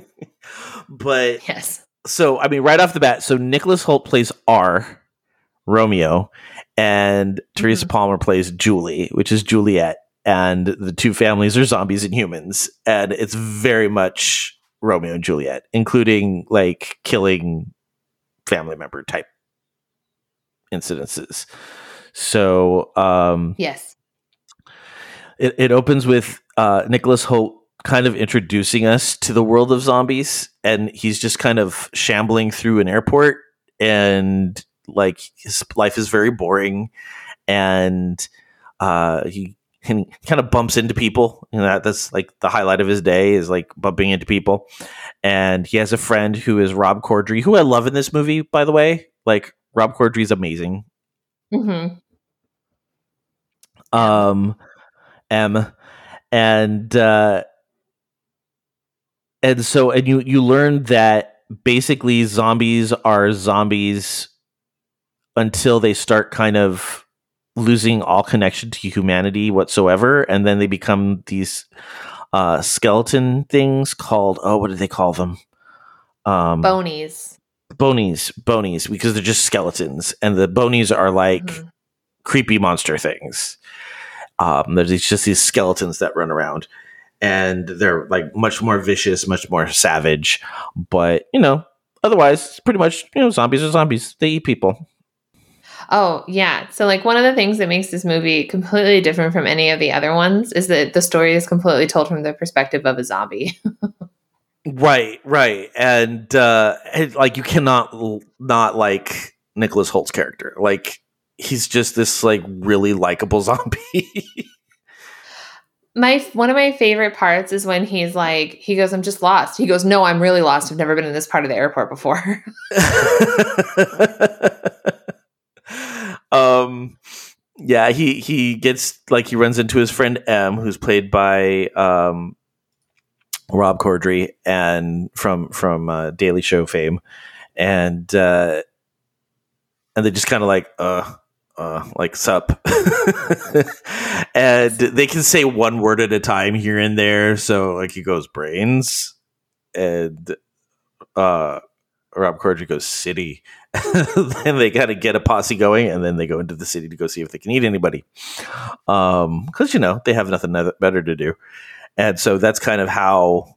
but yes. so I mean right off the bat, so Nicholas Hoult plays R, Romeo, and mm-hmm. Teresa Palmer plays Julie, which is Juliet, and the two families are zombies and humans, and it's very much Romeo and Juliet, including like killing family member type incidences. So um Yes. it, it opens with uh, Nicholas Hoult kind of introducing us to the world of zombies, and he's just kind of shambling through an airport, and like his life is very boring, and uh, he, and kind of bumps into people. You know, that, that's like the highlight of his day is like bumping into people, and he has a friend who is Rob Corddry, who I love in this movie, by the way. Like Rob Corddry is amazing. hmm um m and uh and so and you you learn that basically zombies are zombies until they start kind of losing all connection to humanity whatsoever and then they become these uh skeleton things called oh what do they call them um Bonies. bonies bonies because they're just skeletons and the bonies are like Mhm. creepy monster things um there's just these skeletons that run around and they're like much more vicious much more savage but you know otherwise pretty much you know zombies are zombies they eat people Oh, yeah. So, like, one of the things that makes this movie completely different from any of the other ones is that the story is completely told from the perspective of a zombie. right right and uh and, like you cannot l- not like nicholas hoult's character like he's just this like really likable zombie. My one of my favorite parts is when he's like he goes i'm just lost. He goes no i'm really lost. I've never been in this part of the airport before. Um yeah he he gets like he runs into his friend m who's played by um rob corddry and from from uh, daily show fame. And uh and they just kind of like uh uh like sup. And they can say one word at a time here and there. So like he goes brains and uh rob corddry goes city. Then they got to get a posse going and then they go into the city to go see if they can eat anybody. Um because you know they have nothing better to do. And so that's kind of how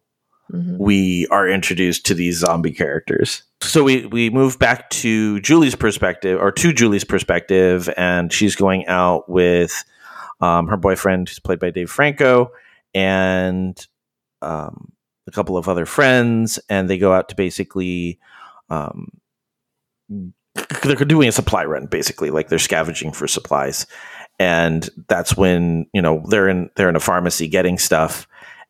Mhm. we are introduced to these zombie characters. So we we move back to Julie's perspective, or to Julie's perspective, and she's going out with um, her boyfriend, who's played by Dave Franco, and um, a couple of other friends, and they go out to basically. Um, they're doing a supply run basically like they're scavenging for supplies and that's when you know they're in they're in a pharmacy getting stuff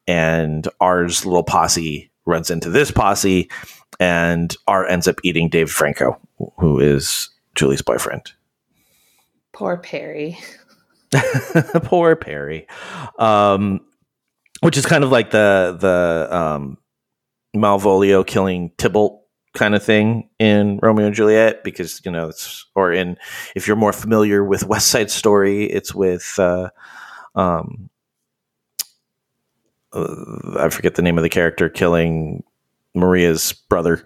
and ours little posse runs into this posse and R ends up eating Dave Franco who is Julie's boyfriend. Poor perry. Poor Perry. Um which is kind of like the the um Malvolio killing Tybalt kind of thing in Romeo and Juliet because you know it's or in if you're more familiar with West Side Story it's with uh um uh, I forget the name of the character killing Maria's brother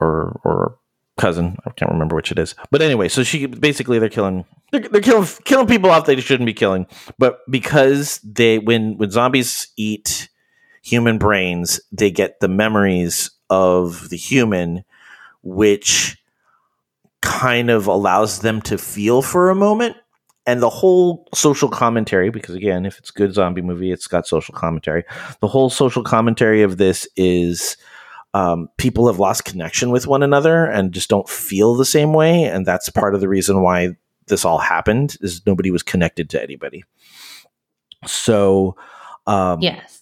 or or cousin. I can't remember which it is. But anyway, so she basically they're killing they're, they're killing killing people off they shouldn't be killing. But because they when when zombies eat human brains, they get the memories of the human, which kind of allows them to feel for a moment. And the whole social commentary, because again, if it's a good zombie movie, it's got social commentary. The whole social commentary of this is um, people have lost connection with one another and just don't feel the same way, and that's part of the reason why this all happened. Is nobody was connected to anybody. So, um, yes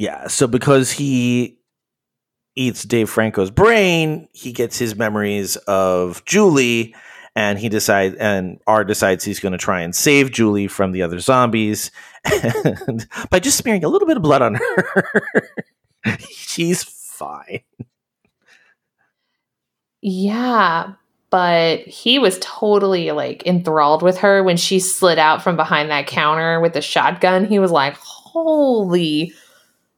yeah. So because he eats Dave Franco's brain, he gets his memories of Julie, and he decides, and R decides he's going to try and save Julie from the other zombies, and by just smearing a little bit of blood on her. She's fine. Yeah, but he was totally like enthralled with her when she slid out from behind that counter with the shotgun. He was like, "Holy,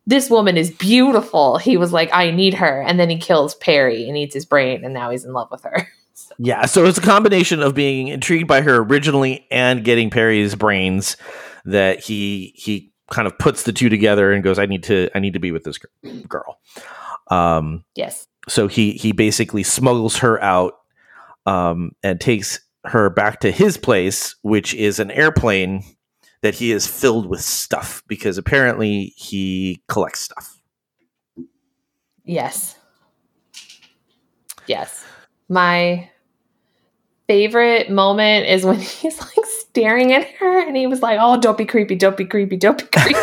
this woman is beautiful." He was like, "I need her." And then he kills Perry and eats his brain and now he's in love with her. Yeah, so it's a combination of being intrigued by her originally and getting Perry's brains that he he kind of puts the two together and goes, "I need to I need to be with this girl." Um, Yes. so he he basically smuggles her out um, and takes her back to his place, which is an airplane that he is filled with stuff because apparently he collects stuff. Yes. Yes. My favorite moment is when he's like staring at her and he was like, Oh, don't be creepy, don't be creepy, don't be creepy.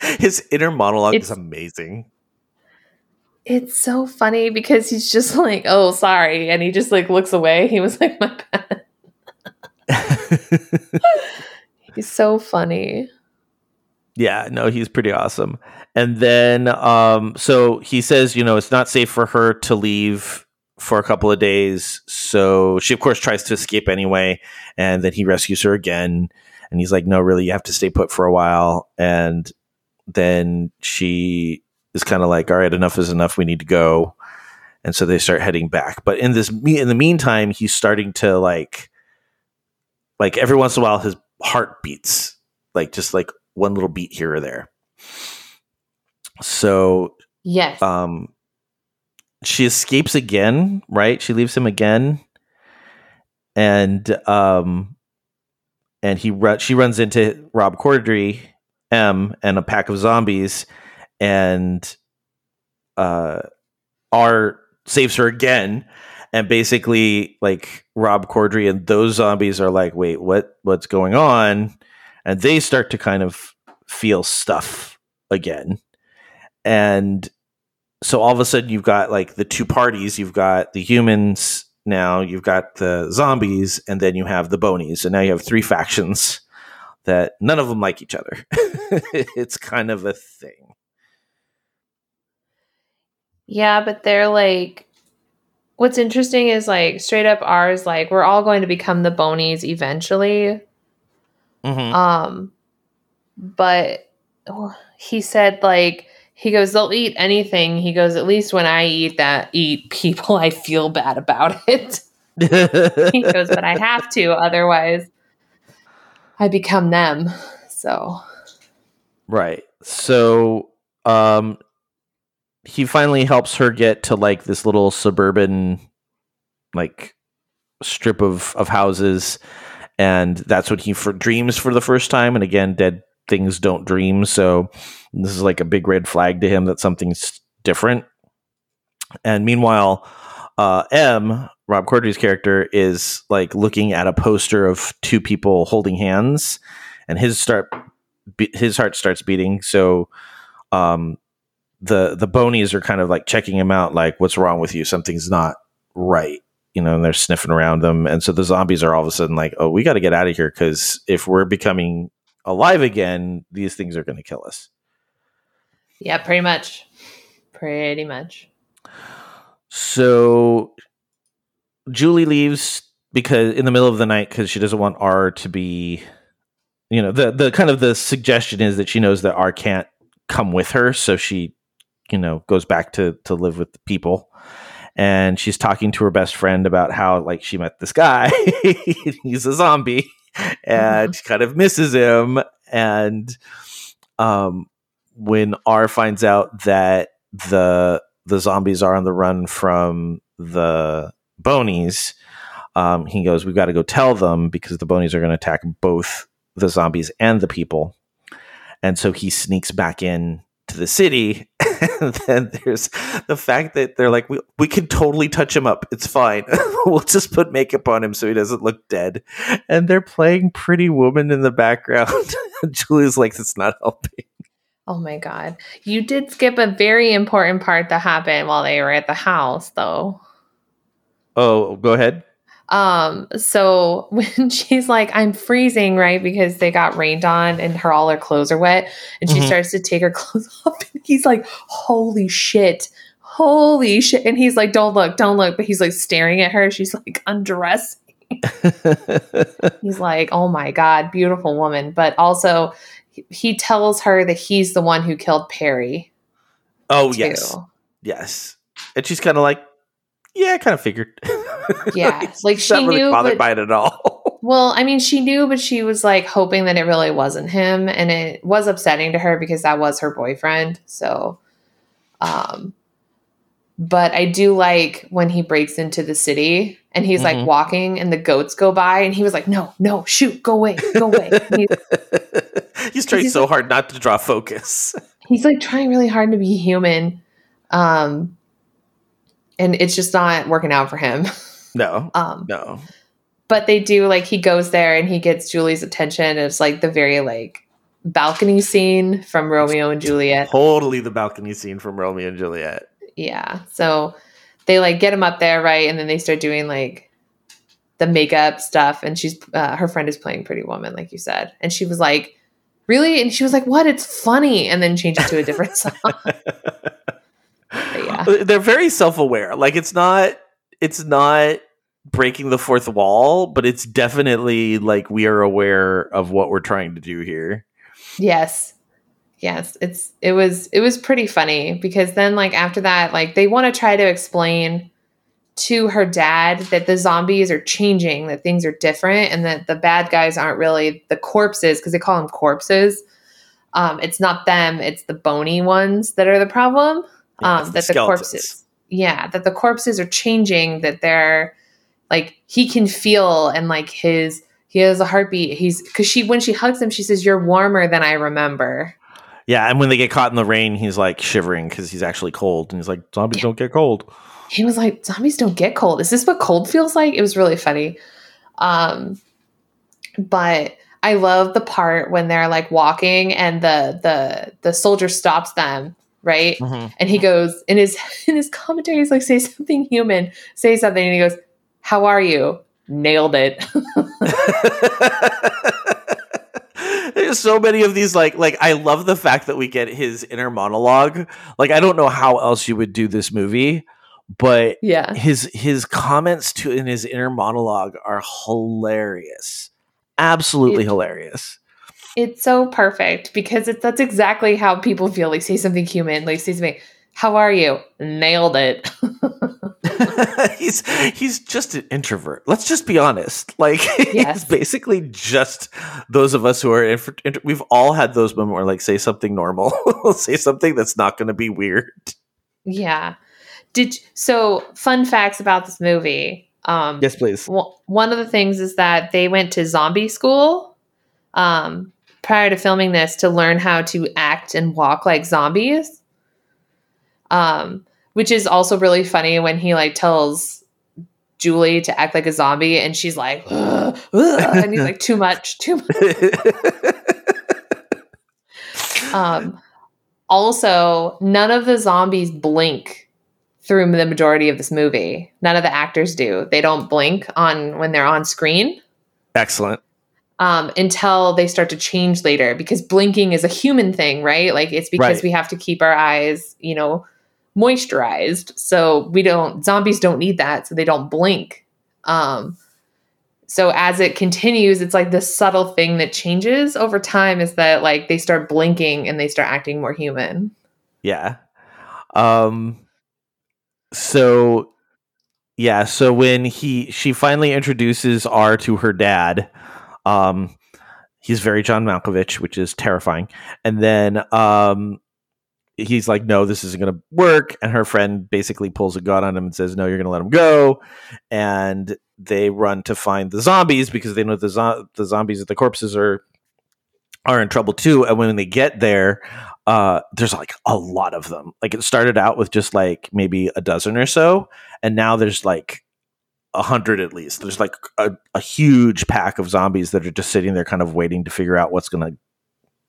His inner monologue It's- is amazing. it's so funny because he's just like, Oh, sorry. And he just like looks away. He was like, My bad. He's so funny. Yeah, no, he's pretty awesome. And then, um, so he says, you know, it's not safe for her to leave for a couple of days. So she, of course, tries to escape anyway. And then he rescues her again. And he's like, no, really, you have to stay put for a while. And then she is kind of like, all right, enough is enough. We need to go. And so they start heading back. But in this, in the meantime, he's starting to like, like every once in a while, his heart beats, like just like one little beat here or there. So Yes. um she escapes again, right? She leaves him again. And um and he ru- she runs into Rob Corddry, M, and a pack of zombies, and uh R saves her again. And basically, like Rob Corddry and those zombies are like, wait, what what's going on? And they start to kind of feel stuff again. And so all of a sudden you've got like the two parties, you've got the humans now, you've got the zombies, and then you have the bonies, and now you have three factions that none of them like each other. it's kind of a thing. Yeah, but they're like what's interesting is like straight up ours like we're all going to become the bonies eventually. Mm-hmm. Um but he said like he goes they'll eat anything. He goes at least when I eat that eat people I feel bad about it. he goes but I have to otherwise I become them. So Right. So um he finally helps her get to like this little suburban like strip of of houses and that's when he for dreams for the first time. And again dead things don't dream. So this is like a big red flag to him that something's different. And meanwhile uh m rob corddry's character is like looking at a poster of two people holding hands. And his start be- his heart starts beating. So um the the bonies are kind of like checking him out like what's wrong with you? Something's not right you know and they're sniffing around them and so the zombies are all of a sudden like oh we got to get out of here because if we're becoming alive again these things are going to kill us yeah, pretty much. Pretty much. so julie leaves because in the middle of the night because she doesn't want r to be you know the the kind of the suggestion is that she knows that r can't come with her so she you know goes back to to live with the people and she's talking to her best friend about how like she met this guy. He's a zombie and she kind of misses him. And um when r finds out that the the zombies are on the run from the bonies um he goes we've got to go tell them because the bonies are going to attack both the zombies and the people. And so he sneaks back in to the city and then there's the fact that they're like we, we can totally touch him up. It's fine. We'll just put makeup on him so he doesn't look dead. And they're playing pretty woman in the background. Julie's like it's not helping. Oh my god. You did skip a very important part that happened while they were at the house though. oh go ahead Um so when she's like I'm freezing, right? Because they got rained on and her all her clothes are wet and she Mhm. starts to take her clothes off and he's like, "Holy shit." Holy shit. And he's like, "Don't look, don't look." But he's like staring at her. She's like undressing. He's like, "Oh my god, beautiful woman." But also he- he tells her that he's the one who killed Perry. oh too. yes yes and she's kind of like yeah i kind of figured Yeah, like She's not she really knew, bothered but- by it at all Well, I mean, she knew, but she was like hoping that it really wasn't him, and it was upsetting to her because that was her boyfriend. So, um, but I do like when he breaks into the city and he's Mhm. like walking, and the goats go by, and he was like, "No, no, shoot, go away, go away." And he- he's trying He's so like- hard not to draw focus he's like trying really hard to be human, um, and it's just not working out for him. No Um, no but they do like he goes there and he gets Julie's attention. And it's like the very like balcony scene from Romeo and Juliet. totally the balcony scene from romeo and juliet Yeah. So they like get him up there, right? And then they start doing like the makeup stuff. And she's uh, her friend is playing Pretty Woman, like you said. And she was like, Really? And she was like, What? It's funny. And then change it to a different song. But yeah. they're very self-aware like it's not it's not breaking the fourth wall but it's definitely like we are aware of what we're trying to do here Yes. Yes, it's it was it was pretty funny because then like after that like they want to try to explain to her dad that the zombies are changing, that things are different and that the bad guys aren't really the corpses because they call them corpses. Um it's not them, it's the bony ones that are the problem. Yeah, um the that the corpses yeah, that the corpses are changing, that they're like he can feel and like his he has a heartbeat. He's because she when she hugs him, she says, "You're warmer than I remember." yeah and when they get caught in the rain he's like shivering because he's actually cold and he's like zombies don't get cold He was like, "Zombies don't get cold. Is this what cold feels like?" It was really funny. Um, but I love the part when they're like walking and the the the soldier stops them, right? Mhm. And he goes in his in his commentary, he's like, say something human, say something, and he goes, How are you? Nailed it. There's so many of these like like I love the fact that we get his inner monologue. Like I don't know how else you would do this movie, but yeah. his his comments to in his inner monologue are hilarious. Absolutely It- hilarious. It's so perfect because it's that's exactly how people feel. Like say something human, like say something, how are you? Nailed it. he's he's just an introvert. Let's just be honest. Like he's Yes. basically just those of us who are intro- intro- we've all had those moments where like say something normal, say something that's not going to be weird. yeah. Did so fun facts about this movie. Um Yes, please. Well, one of the things is that they went to zombie school um, prior to filming this to learn how to act and walk like zombies. Um, which is also really funny when he like tells Julie to act like a zombie, and she's like, "Ugh, ugh," and he's like, too much, too much. Um, also, none of the zombies blink through the majority of this movie. None of the actors do. They don't blink on when they're on screen Excellent. Um, until they start to change later because blinking is a human thing, right? Like it's because Right. we have to keep our eyes, you know, moisturized. So we don't, zombies don't need that. So they don't blink. Um, so as it continues, it's like this subtle thing that changes over time is that like they start blinking and they start acting more human. Yeah. Um so yeah, so when he she finally introduces R to her dad, um he's very John Malkovich, which is terrifying. And then um he's like no this isn't going to work. And her friend basically pulls a gun on him and says no you're going to let him go. And they run to find the zombies because they know the zo- the zombies at the corpses are are in trouble too. And when they get there uh there's like a lot of them. Like it started out with just like maybe a dozen or so. And now there's like a hundred at least there's like a, a huge pack of zombies that are just sitting there kind of waiting to figure out what's going to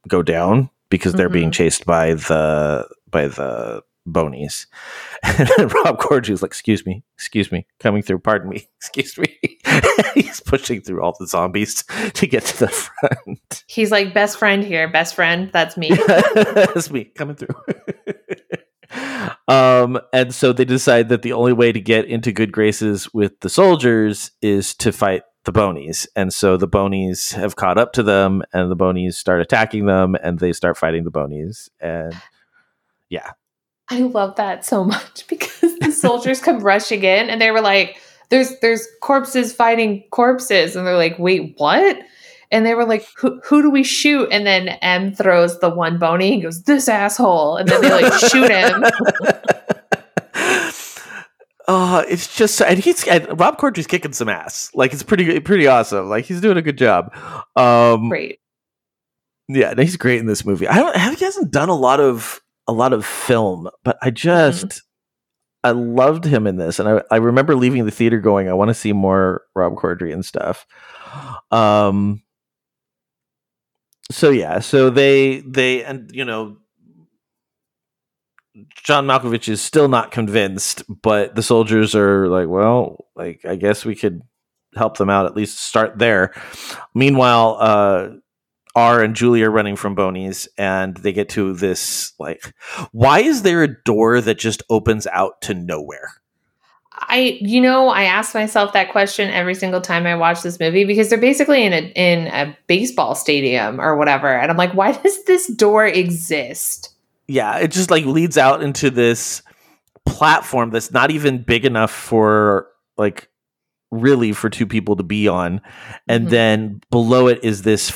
go down because they're being Mhm. chased by the by the bonies and then rob corddry's like excuse me excuse me coming through pardon me excuse me he's pushing through all the zombies to get to the front He's like best friend here, best friend. That's me. That's me coming through. Um, and so they decide that the only way to get into good graces with the soldiers is to fight the bonies. And so the bonies have caught up to them, and the bonies start attacking them, and they start fighting the bonies. And yeah, I love that so much because the soldiers come rushing in and they were like, "There's there's corpses fighting corpses," and they're like, "Wait, what?" And they were like, "Who who do we shoot?" And then M throws the one bony and goes, "This asshole!" And then they like shoot him. uh, it's just and he's and Rob Corddry's kicking some ass. Like it's pretty pretty awesome. Like he's doing a good job. Um, Great. Yeah, no, he's great in this movie. I don't. He hasn't done a lot of a lot of film, but I just I loved him in this, and I I remember leaving the theater going, I want to see more Rob Corddry and stuff. Um. So yeah, so they they and you know. John Malkovich is still not convinced, but the soldiers are like, well, like I guess we could help them out at least start there. Meanwhile, uh R and Julie are running from Bonies, and they get to this like, why is there a door that just opens out to nowhere? I you know I ask myself that question every single time I watch this movie because they're basically in a in a baseball stadium or whatever, and I'm like, why does this door exist? Yeah, it just like leads out into this platform that's not even big enough for like really for two people to be on, and Mhm. then below it is this f-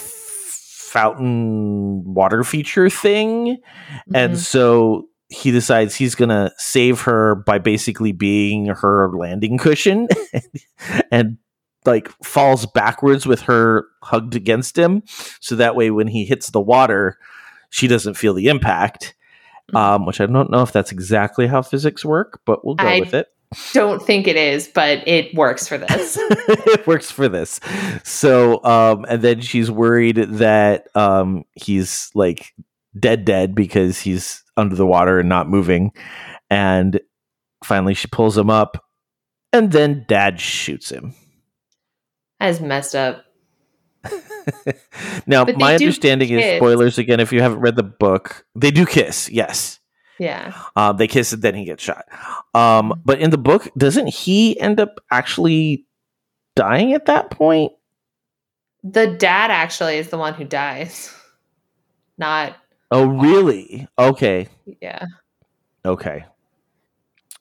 fountain water feature thing, and Mhm. so he decides he's gonna save her by basically being her landing cushion and like falls backwards with her hugged against him so that way when he hits the water she doesn't feel the impact um, which i don't know if that's exactly how physics work but we'll go I- with it don't think it is, but it works for this. it works for this. So, um, and then she's worried that um, he's like dead, dead because he's under the water and not moving. And finally, she pulls him up, and then Dad shoots him. That is messed up. now, my understanding is spoilers again. If you haven't read the book, they do kiss. Yes, Yeah. um, they kiss and then he gets shot. Um, but in the book, doesn't he end up actually dying at that point? The dad actually is the one who dies. Not Oh, really? Okay, yeah. okay.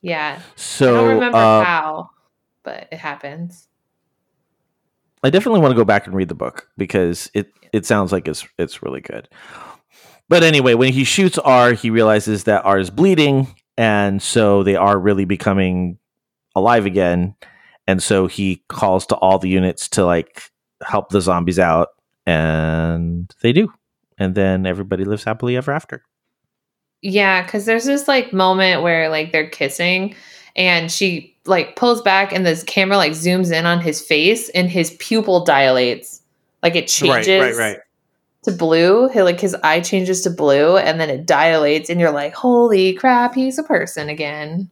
Yeah. So I don't remember uh, how, but it happens. I definitely want to go back and read the book because it it sounds like it's it's really good. But anyway, when he shoots R, he realizes that R is bleeding, and so they are really becoming alive again. And so he calls to all the units to like help the zombies out, and they do. And then everybody lives happily ever after. Yeah, because there's this like moment where like they're kissing and she like pulls back and this camera like zooms in on his face and his pupil dilates. Like it changes to blue. He, like his eye changes to blue and then it dilates and you're like, holy crap, he's a person again.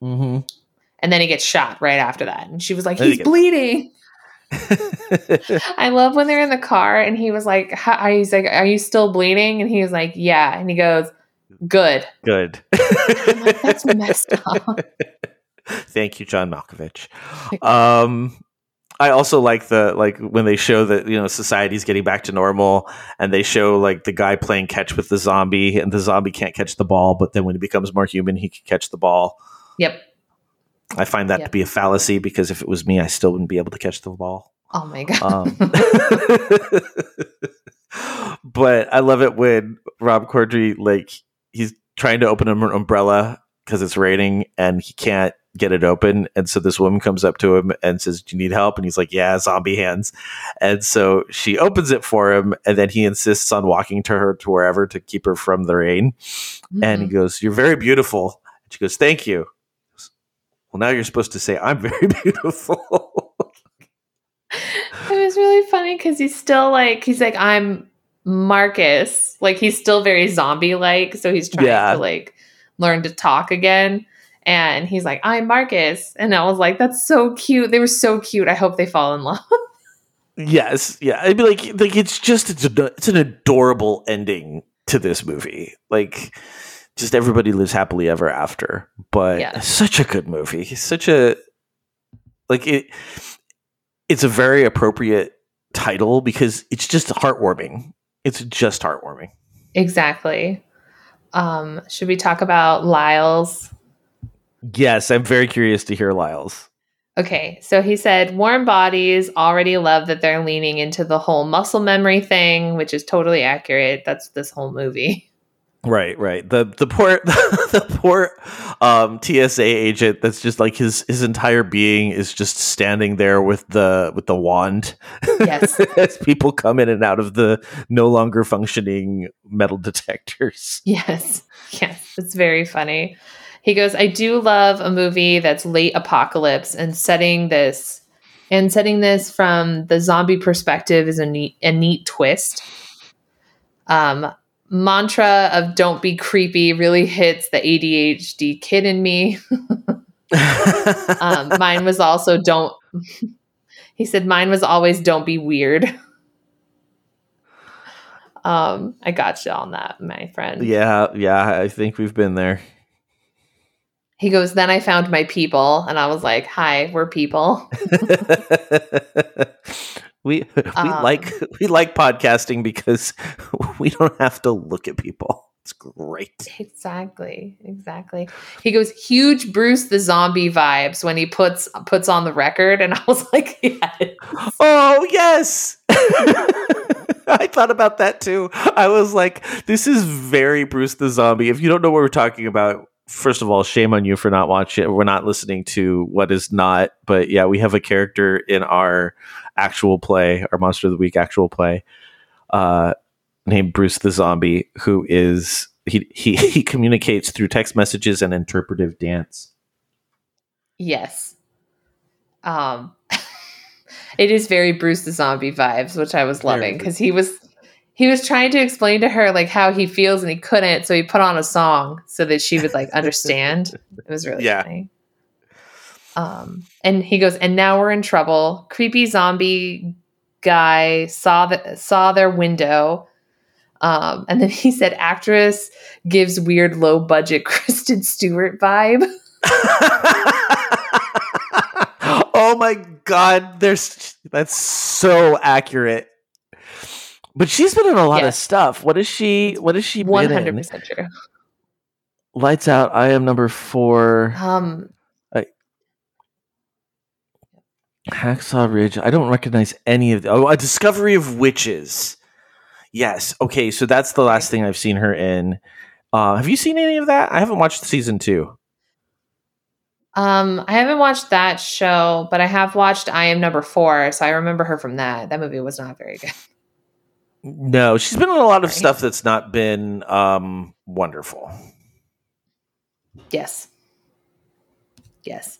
Mm-hmm. And then he gets shot right after that. And she was like, he's bleeding. I love when they're in the car and he was like, "How- he's like, are you still bleeding? And he was like, yeah. And he goes, good. Good. Like, that's messed up. Thank you, John Malkovich. Um, I also like the like when they show that you know society's getting back to normal, and they show like the guy playing catch with the zombie, and the zombie can't catch the ball, but then when he becomes more human, he can catch the ball. Yep. I find that to be a fallacy because if it was me, I still wouldn't be able to catch the ball. Oh my god. Um, but I love it when Rob Corddry like he's trying to open an umbrella because it's raining and he can't get it open, and so this woman comes up to him and says, "Do you need help?" And he's like, "Yeah, zombie hands." And so she opens it for him, and then he insists on walking to her to wherever to keep her from the rain. And he goes, "You're very beautiful." And she goes, "Thank you." Well, now you're supposed to say, "I'm very beautiful." it was really funny because he's still like he's like I'm Marcus. Like he's still very zombie like, so he's trying Yeah. to like learn to talk again. And he's like, I'm Marcus. And I was like, that's so cute. They were so cute. I hope they fall in love. Yes, yeah. I'd be like, like it's just it's, a, it's an adorable ending to this movie. Like, just everybody lives happily ever after. But Yeah. such a good movie. Such a like it. It's a very appropriate title because it's just heartwarming. It's just heartwarming. exactly. Um, should we talk about Lyle's? Yes, I'm very curious to hear Lyle's. Okay, so he said warm bodies already love that they're leaning into the whole muscle memory thing, which is totally accurate. That's this whole movie. Right, right. The the poor the poor um, TSA agent that's just like his his entire being is just standing there with the with the wand. Yes. as people come in and out of the no longer functioning metal detectors. Yes, yes, it's very funny. He goes, I do love a movie that's late apocalypse and setting this and setting this from the zombie perspective is a neat a neat twist. Um mantra of don't be creepy really hits the ADHD kid in me. um, mine was also don't he said mine was always don't be weird. Um, I got you on that, my friend. yeah, yeah, I think we've been there. He goes, Then I found my people. And I was like, Hi, we're people. we we Um, like we like podcasting because we don't have to look at people. It's great. Exactly. Exactly. He goes, huge Bruce the zombie vibes when he puts puts on the record. And I was like, Yes. Oh yes. I thought about that too. I was like, this is very Bruce the Zombie. If you don't know what we're talking about, first of all, shame on you for not watching. We're not listening to what is not. But yeah, we have a character in our actual play, our Monster of the Week actual play, uh, named Bruce the Zombie, who is he he he communicates through text messages and interpretive dance. Yes. Um it is very Bruce the Zombie vibes, which I was loving because he was he was trying to explain to her like how he feels and he couldn't, so he put on a song so that she would like understand. it was really Yeah. funny. Um and he goes, and now we're in trouble. Creepy zombie guy saw the saw their window. Um, and then he said actress gives weird low budget Kristen Stewart vibe. oh my god, there's that's so accurate. But she's been in a lot of stuff. What is she? What is she? One hundred percent true. Lights out. I am number four. Um, Hacksaw Ridge. I don't recognize any of the. Oh, a Discovery of Witches. Yes. Okay. So that's the last thing I've seen her in. Uh, have you seen any of that? I haven't watched season two. um, I haven't watched that show, but I have watched I Am Number Four, so I remember her from that. That movie was not very good. No, she's been in a lot of stuff that's not been um, wonderful. Yes. Yes.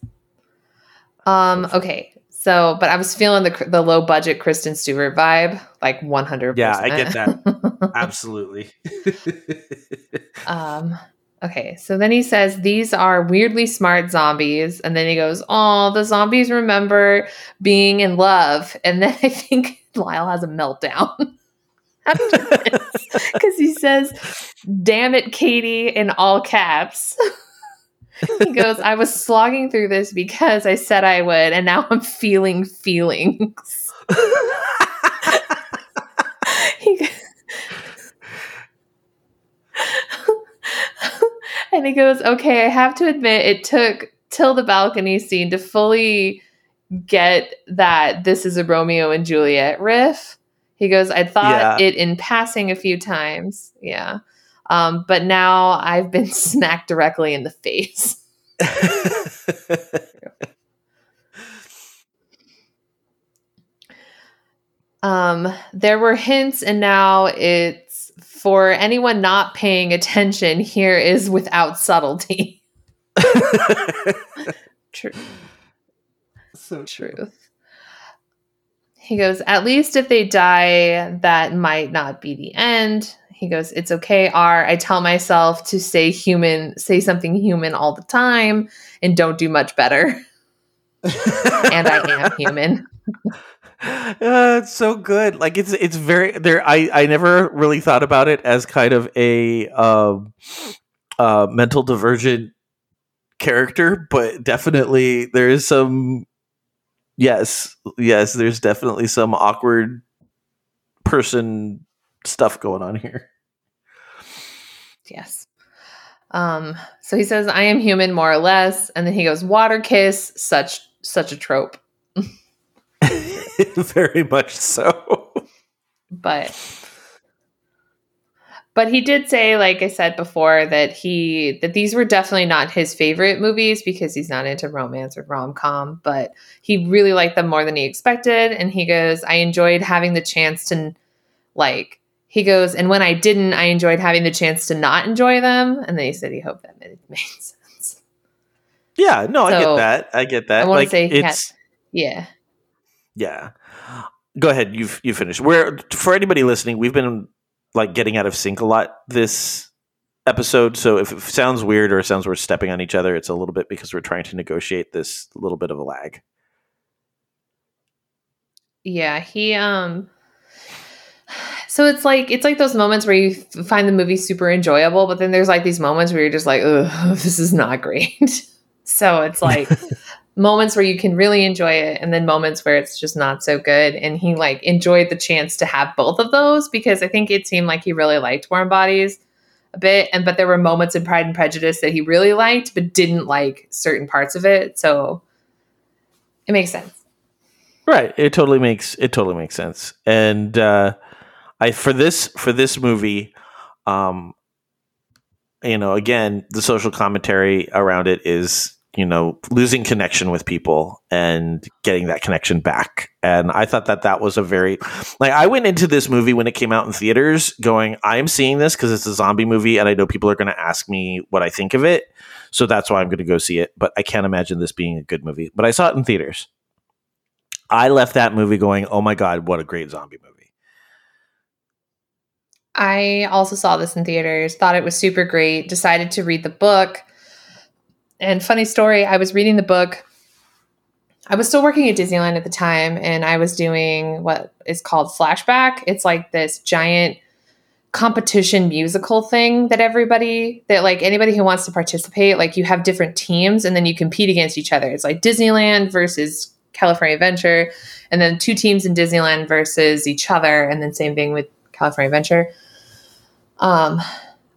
Um. Okay. So, but I was feeling the the low budget Kristen Stewart vibe, like one hundred. Yeah, I get that. Absolutely. Um, okay, so then he says these are weirdly smart zombies, and then he goes, "Oh, the zombies remember being in love," and then I think Lyle has a meltdown because he says, "Damn it, Katie!" in all caps. he goes, "I was slogging through this because I said I would, and now I'm feeling feelings." he and he goes, Okay, I have to admit, it took till the balcony scene to fully get that this is a Romeo and Juliet riff. He goes, I thought Yeah. it in passing a few times. Yeah. Um, but now I've been smacked directly in the face. Um, there were hints, and now it's for anyone not paying attention. Here is without subtlety. True. so Truth. He goes, at least if they die, that might not be the end. He goes, it's okay, R. I tell myself to say human, say something human all the time and don't do much better. and I am human. Uh, it's so good. Like it's it's very there. I I never really thought about it as kind of a um, uh, mental divergent character, but definitely there is some. Yes, yes. There's definitely some awkward person stuff going on here. Yes. Um, so he says, I am human more or less. And then he goes, water kiss, such such a trope. very much so. But but he did say, like I said before, that he that these were definitely not his favorite movies because he's not into romance or rom com, but he really liked them more than he expected. And he goes, I enjoyed having the chance to like he goes, and when I didn't, I enjoyed having the chance to not enjoy them. And then he said he hoped that made, made sense. Yeah, no, I get that. I get that. I want like to say he had, it's yeah. yeah. Go ahead. You've you finished. Where for anybody listening, we've been like getting out of sync a lot this episode. So if it sounds weird or it sounds we're stepping on each other, it's a little bit because we're trying to negotiate this little bit of a lag. Yeah, he um so it's like it's like those moments where you find the movie super enjoyable, but then there's like these moments where you're just like, "Ugh, this is not great." so it's like moments where you can really enjoy it and then moments where it's just not so good and he like enjoyed the chance to have both of those because I think it seemed like he really liked Warm Bodies a bit and but there were moments in Pride and Prejudice that he really liked but didn't like certain parts of it. So it makes sense. Right. It totally makes it totally makes sense. And uh I for this for this movie, um you know, again, the social commentary around it is you know losing connection with people and getting that connection back. And i thought that that was a very like i went into this movie when it came out in theaters going i'm seeing this because it's a zombie movie and i know people are going to ask me what i think of it. So that's why i'm going to go see it. But i can't imagine this being a good movie. But i saw it in theaters. I left that movie going oh my god what a great zombie movie. I also saw this in theaters, thought it was super great, decided to read the book. And funny story, I was reading the book. I was still working at Disneyland at the time, and I was doing what is called Flashback. It's like this giant competition musical thing that everybody, that like anybody who wants to participate, like you have different teams and then you compete against each other. It's like Disneyland versus California Adventure, and then two teams in Disneyland versus each other, and then same thing with California Adventure um,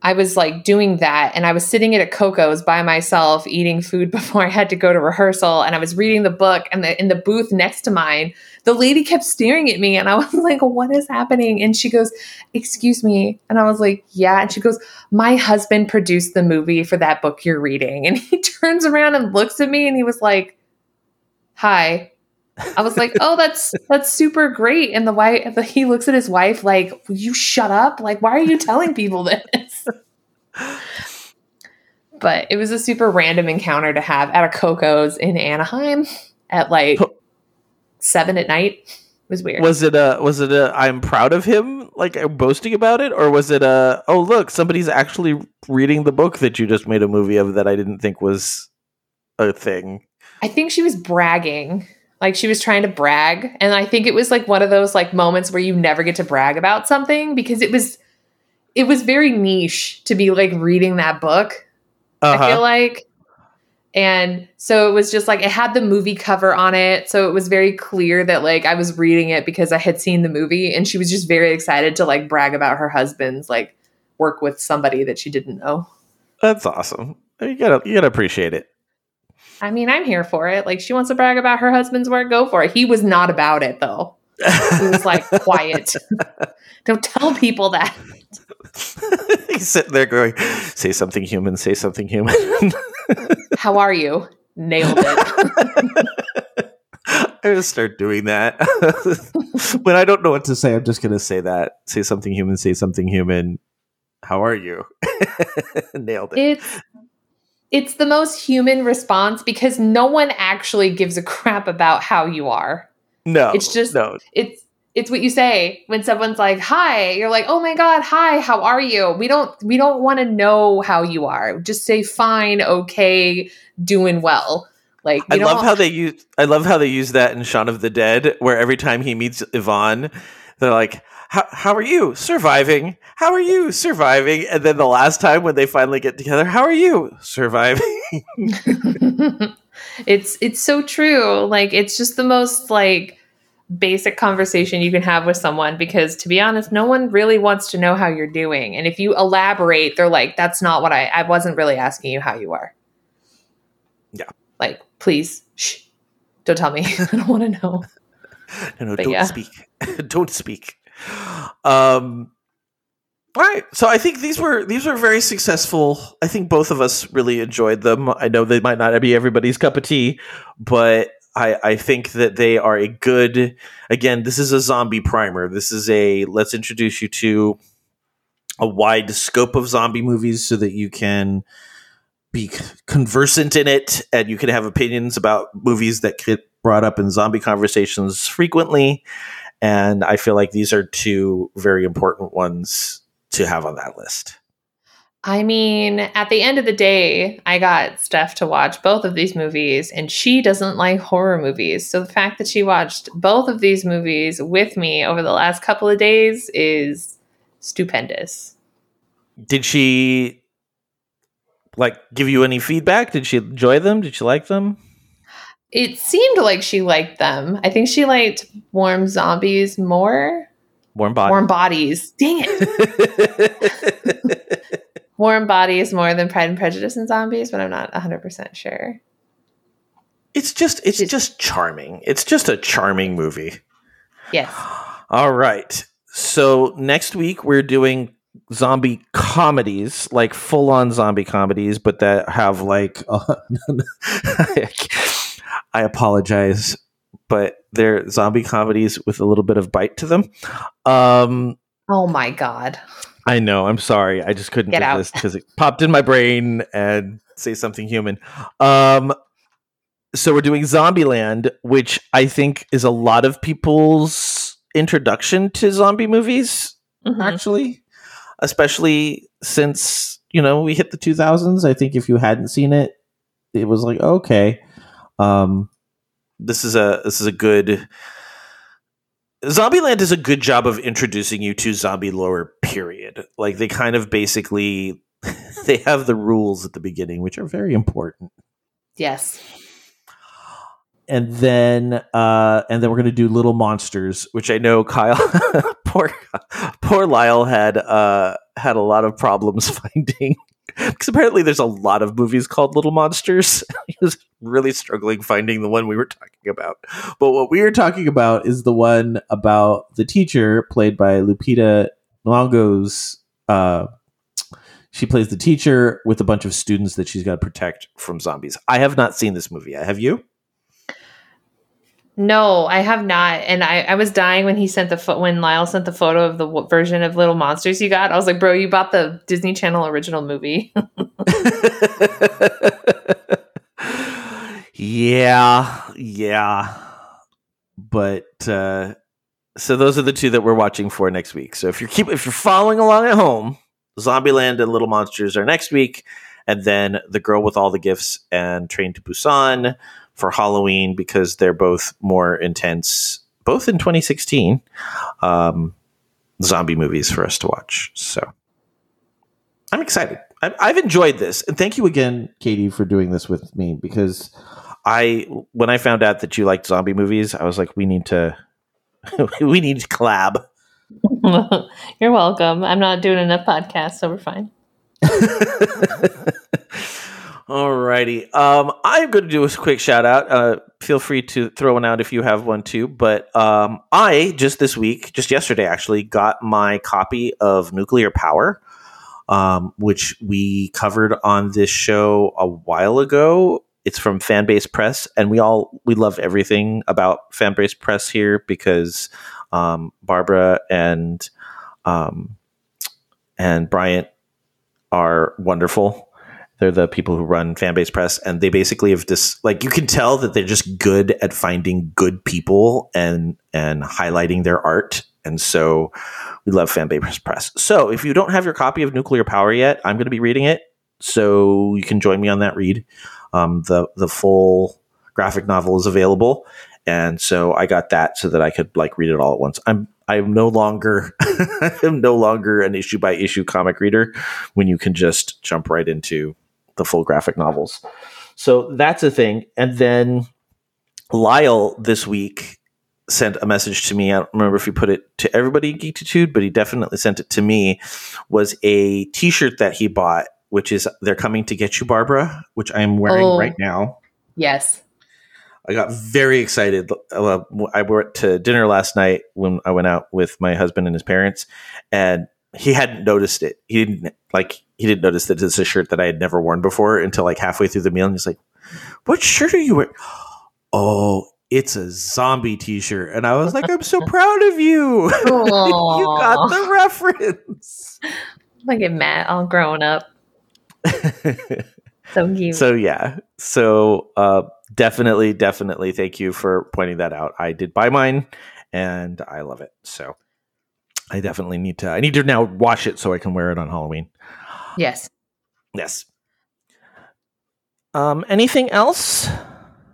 I was like doing that and I was sitting at a Coco's by myself eating food before I had to go to rehearsal and I was reading the book and the, in the booth next to mine the lady kept staring at me and I was like what is happening? And she goes excuse me. And I was like yeah. And she goes my husband produced the movie for that book you're reading. And he turns around and looks at me and he was like hi I was like, "Oh, that's that's super great." And the wife, he looks at his wife like, Will "You shut up! Like, why are you telling people this?" but it was a super random encounter to have at a Coco's in Anaheim at like seven at night. It was weird. Was it a was it a I'm proud of him like I'm boasting about it or was it a oh look somebody's actually reading the book that you just made a movie of that I didn't think was a thing. I think she was bragging. Like she was trying to brag. And I think it was like one of those like moments where you never get to brag about something because it was it was very niche to be like reading that book. Uh-huh. I feel like. And so it was just like it had the movie cover on it. So it was very clear that like I was reading it because I had seen the movie and she was just very excited to like brag about her husband's like work with somebody that she didn't know. That's awesome. You gotta you gotta appreciate it. I mean, I'm here for it. Like, she wants to brag about her husband's work, go for it. He was not about it, though. He was like, quiet. Don't tell people that. He's sitting there going, say something human, say something human. How are you? Nailed it. I'm gonna start doing that. when I don't know what to say, I'm just gonna say that. Say something human, say something human. How are you? Nailed it. It's it's the most human response because no one actually gives a crap about how you are. No. It's just no. it's it's what you say when someone's like hi you're like oh my god hi how are you we don't we don't want to know how you are just say fine okay doing well like i love how they use i love how they use that in shaun of the dead where every time he meets yvonne they're like how, how are you? Surviving. How are you? Surviving. And then the last time when they finally get together how are you? Surviving. It's it's so true. Like it's just the most like basic conversation you can have with someone because to be honest no one really wants to know how you're doing. And if you elaborate they're like that's not what i i wasn't really asking you how you are. Yeah. Like please shh. Don't tell me. I don't want to know. No no but don't yeah. speak. Don't speak um all right so i think these were these were very successful. I think both of us really enjoyed them. I know they might not be everybody's cup of tea but I, I think that they are a good again this is a zombie primer. This is a let's introduce you to a wide scope of zombie movies so that you can be conversant in it and you can have opinions about movies that get brought up in zombie conversations frequently and i feel like these are two very important ones to have on that list I mean, at the end of the day, I got Steph to watch both of these movies, and she doesn't like horror movies. So the fact that she watched both of these movies with me over the last couple of days is stupendous. Did she like give you any feedback? Did she enjoy them? Did she like them? It seemed like she liked them. I think she liked Warm Zombies more. Warm bodies. Warm bodies. Dang it. Warm Bodies more than Pride and Prejudice and Zombies, but I'm not 100% sure. It's just it's just charming. It's just a charming movie. Yes. All right. So next week we're doing zombie comedies, like full on zombie comedies, but that have like. Uh, I apologize, but they're zombie comedies with a little bit of bite to them. Um, Oh my god. I know. I'm sorry. I just couldn't Get this because it popped in my brain and say something human. Um, so we're doing Zombieland, which I think is a lot of people's introduction to zombie movies. Mhm. Actually, especially since you know we hit the 2000s. I think if you hadn't seen it, it was like okay. Um, this is a this is a good. Zombieland does a good job of introducing you to zombie lore. Period. Like they kind of basically they have the rules at the beginning, which are very important. Yes. And then uh and then we're gonna do Little Monsters, which I know Kyle poor poor Lyle had uh had a lot of problems finding. Because apparently there's a lot of movies called Little Monsters. he was really struggling finding the one we were talking about. But what we are talking about is the one about the teacher played by Lupita Nyong'o's. Uh, she plays the teacher with a bunch of students that she's got to protect from zombies. I have not seen this movie. Have you? No, I have not. And I, I was dying when he sent the when Lyle sent the photo of the w- version of Little Monsters you got. I was like, bro, you bought the Disney Channel original movie. yeah, yeah. But uh, so those are the two that we're watching for next week. So if you're keep if you're following along at home, Zombieland and Little Monsters are next week, and then The Girl with All the Gifts and Train to Busan for Halloween because they're both more intense, both in 2016. Um, zombie movies for us to watch. So I'm excited. I, I've enjoyed this, and thank you again, Katie, for doing this with me because I, when I found out that you liked zombie movies, I was like, we need to, we need to collab. You're welcome. I'm not doing enough podcasts, so we're fine. Alrighty. Um, I'm going to do a quick shout out. Uh, feel free to throw one out if you have one too. But um, I just this week, just yesterday actually, got my copy of Nuclear Power, um, which we covered on this show a while ago. It's from Fanbase Press, and we all we love everything about Fanbase Press here because um, Barbara and um, and Bryant are wonderful. They're the people who run Fanbase Press, and they basically have this like you can tell that they're just good at finding good people and and highlighting their art. And so we love Fanbase Press. So if you don't have your copy of Nuclear Power yet, I'm going to be reading it. So you can join me on that read. Um, the the full graphic novel is available, and so I got that so that I could like read it all at once. I'm I'm no longer I'm no longer an issue by issue comic reader when you can just jump right into the full graphic novels. So that's a thing. And then Lyle this week sent a message to me. I don't remember if he put it to everybody in Geektitude, but he definitely sent it to me. Was a T-shirt that he bought, which is "They're coming to get you, Barbara," which I am wearing Oh. right now. Yes. I got very excited. Uh, I went to dinner last night when I went out with my husband and his parents, and he hadn't noticed it. He didn't like he didn't notice that it's a shirt that I had never worn before until like halfway through the meal, and he's like, "What shirt are you wearing?" Oh, it's a zombie T-shirt, and I was like, "I'm so proud of you! you got the reference." Look at Matt all grown up. So cute. so yeah so uh definitely definitely thank you for pointing that out i did buy mine and i love it so i definitely need to i need to now wash it so i can wear it on halloween yes. yes um anything else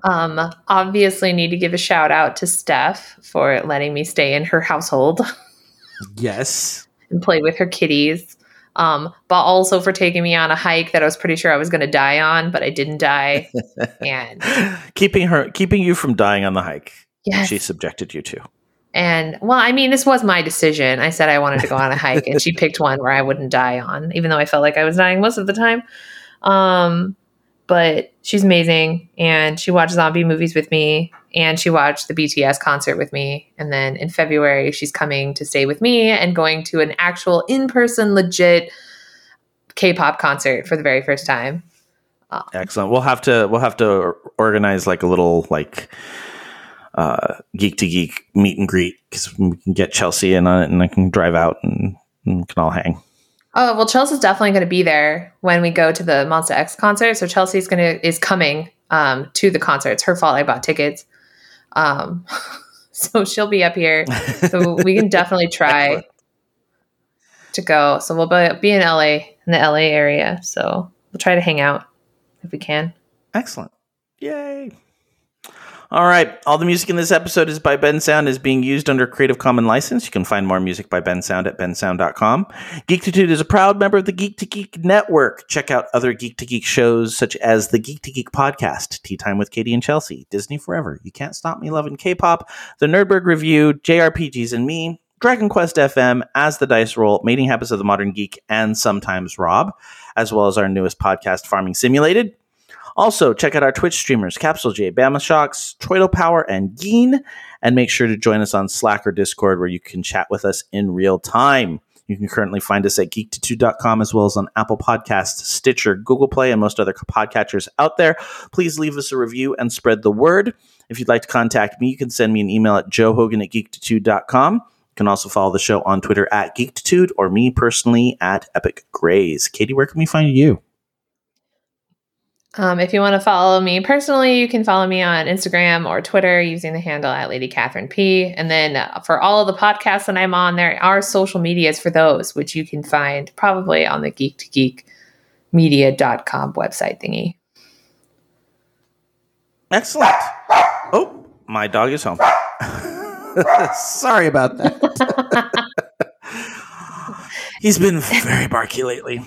Um, obviously need to give a shout out to Steph for letting me stay in her household yes and play with her kitties. Um, but also for taking me on a hike that I was pretty sure I was going to die on, but I didn't die. and keeping her keeping you from dying on the hike Yes. she subjected you to and well, I mean, this was my decision. I said I wanted to go on a hike, and she picked one where I wouldn't die on, even though I felt like I was dying most of the time. Um, but she's amazing and she watched zombie movies with me and she watched the BTS concert with me. And then in February, she's coming to stay with me and going to an actual in person, legit K pop concert for the very first time. Excellent. We'll have to we'll have to organize like a little like uh, geek to geek meet and greet because we can get Chelsea in on it and I can drive out and, and can all hang. Oh well, Chelsea's definitely going to be there when we go to the Monsta X concert. So Chelsea's going to is coming um, to the concert. It's her fault I bought tickets. Um, so she'll be up here. So we can definitely try to go. So we'll be, be in LA in the LA area. So we'll try to hang out if we can. Excellent. Yay. All right. All the music in this episode is by Bensound is being used under Creative Commons license. You can find more music by Bensound at bensound.com. Geektitude is a proud member of the Geek to Geek network. Check out other Geek to Geek shows such as the Geek to Geek podcast, Tea Time with Katie and Chelsea, Disney Forever, You Can't Stop Me Loving K-pop, The Nerdberg Review, JRPGs and Me, Dragon Quest FM, As the Dice Roll, Mating Habits of the Modern Geek, and sometimes Rob, as well as our newest podcast, Farming Simulated. Also, check out our Twitch streamers, Capsulejay, Bama Shocks, Troido Power, and Geen. And make sure to join us on Slack or Discord where you can chat with us in real time. You can currently find us at geek2.com as well as on Apple Podcasts, Stitcher, Google Play, and most other podcatchers out there. Please leave us a review and spread the word. If you'd like to contact me, you can send me an email at joehogan at geek2.com. You can also follow the show on Twitter at Geektitude or me personally at Epic Grays. Katie, where can we find you? Um, if you want to follow me personally, you can follow me on Instagram or Twitter using the handle at Lady Katharine P. And then uh, for all of the podcasts that I'm on, there are social medias for those, which you can find probably on the Geek to Geek Media.com website thingy. Excellent. Oh, my dog is home. Sorry about that. He's been very barky lately.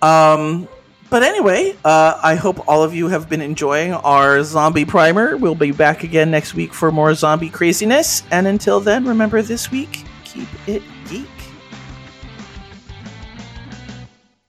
Um, but anyway, uh, I hope all of you have been enjoying our zombie primer. We'll be back again next week for more zombie craziness. And until then, remember this week, keep it.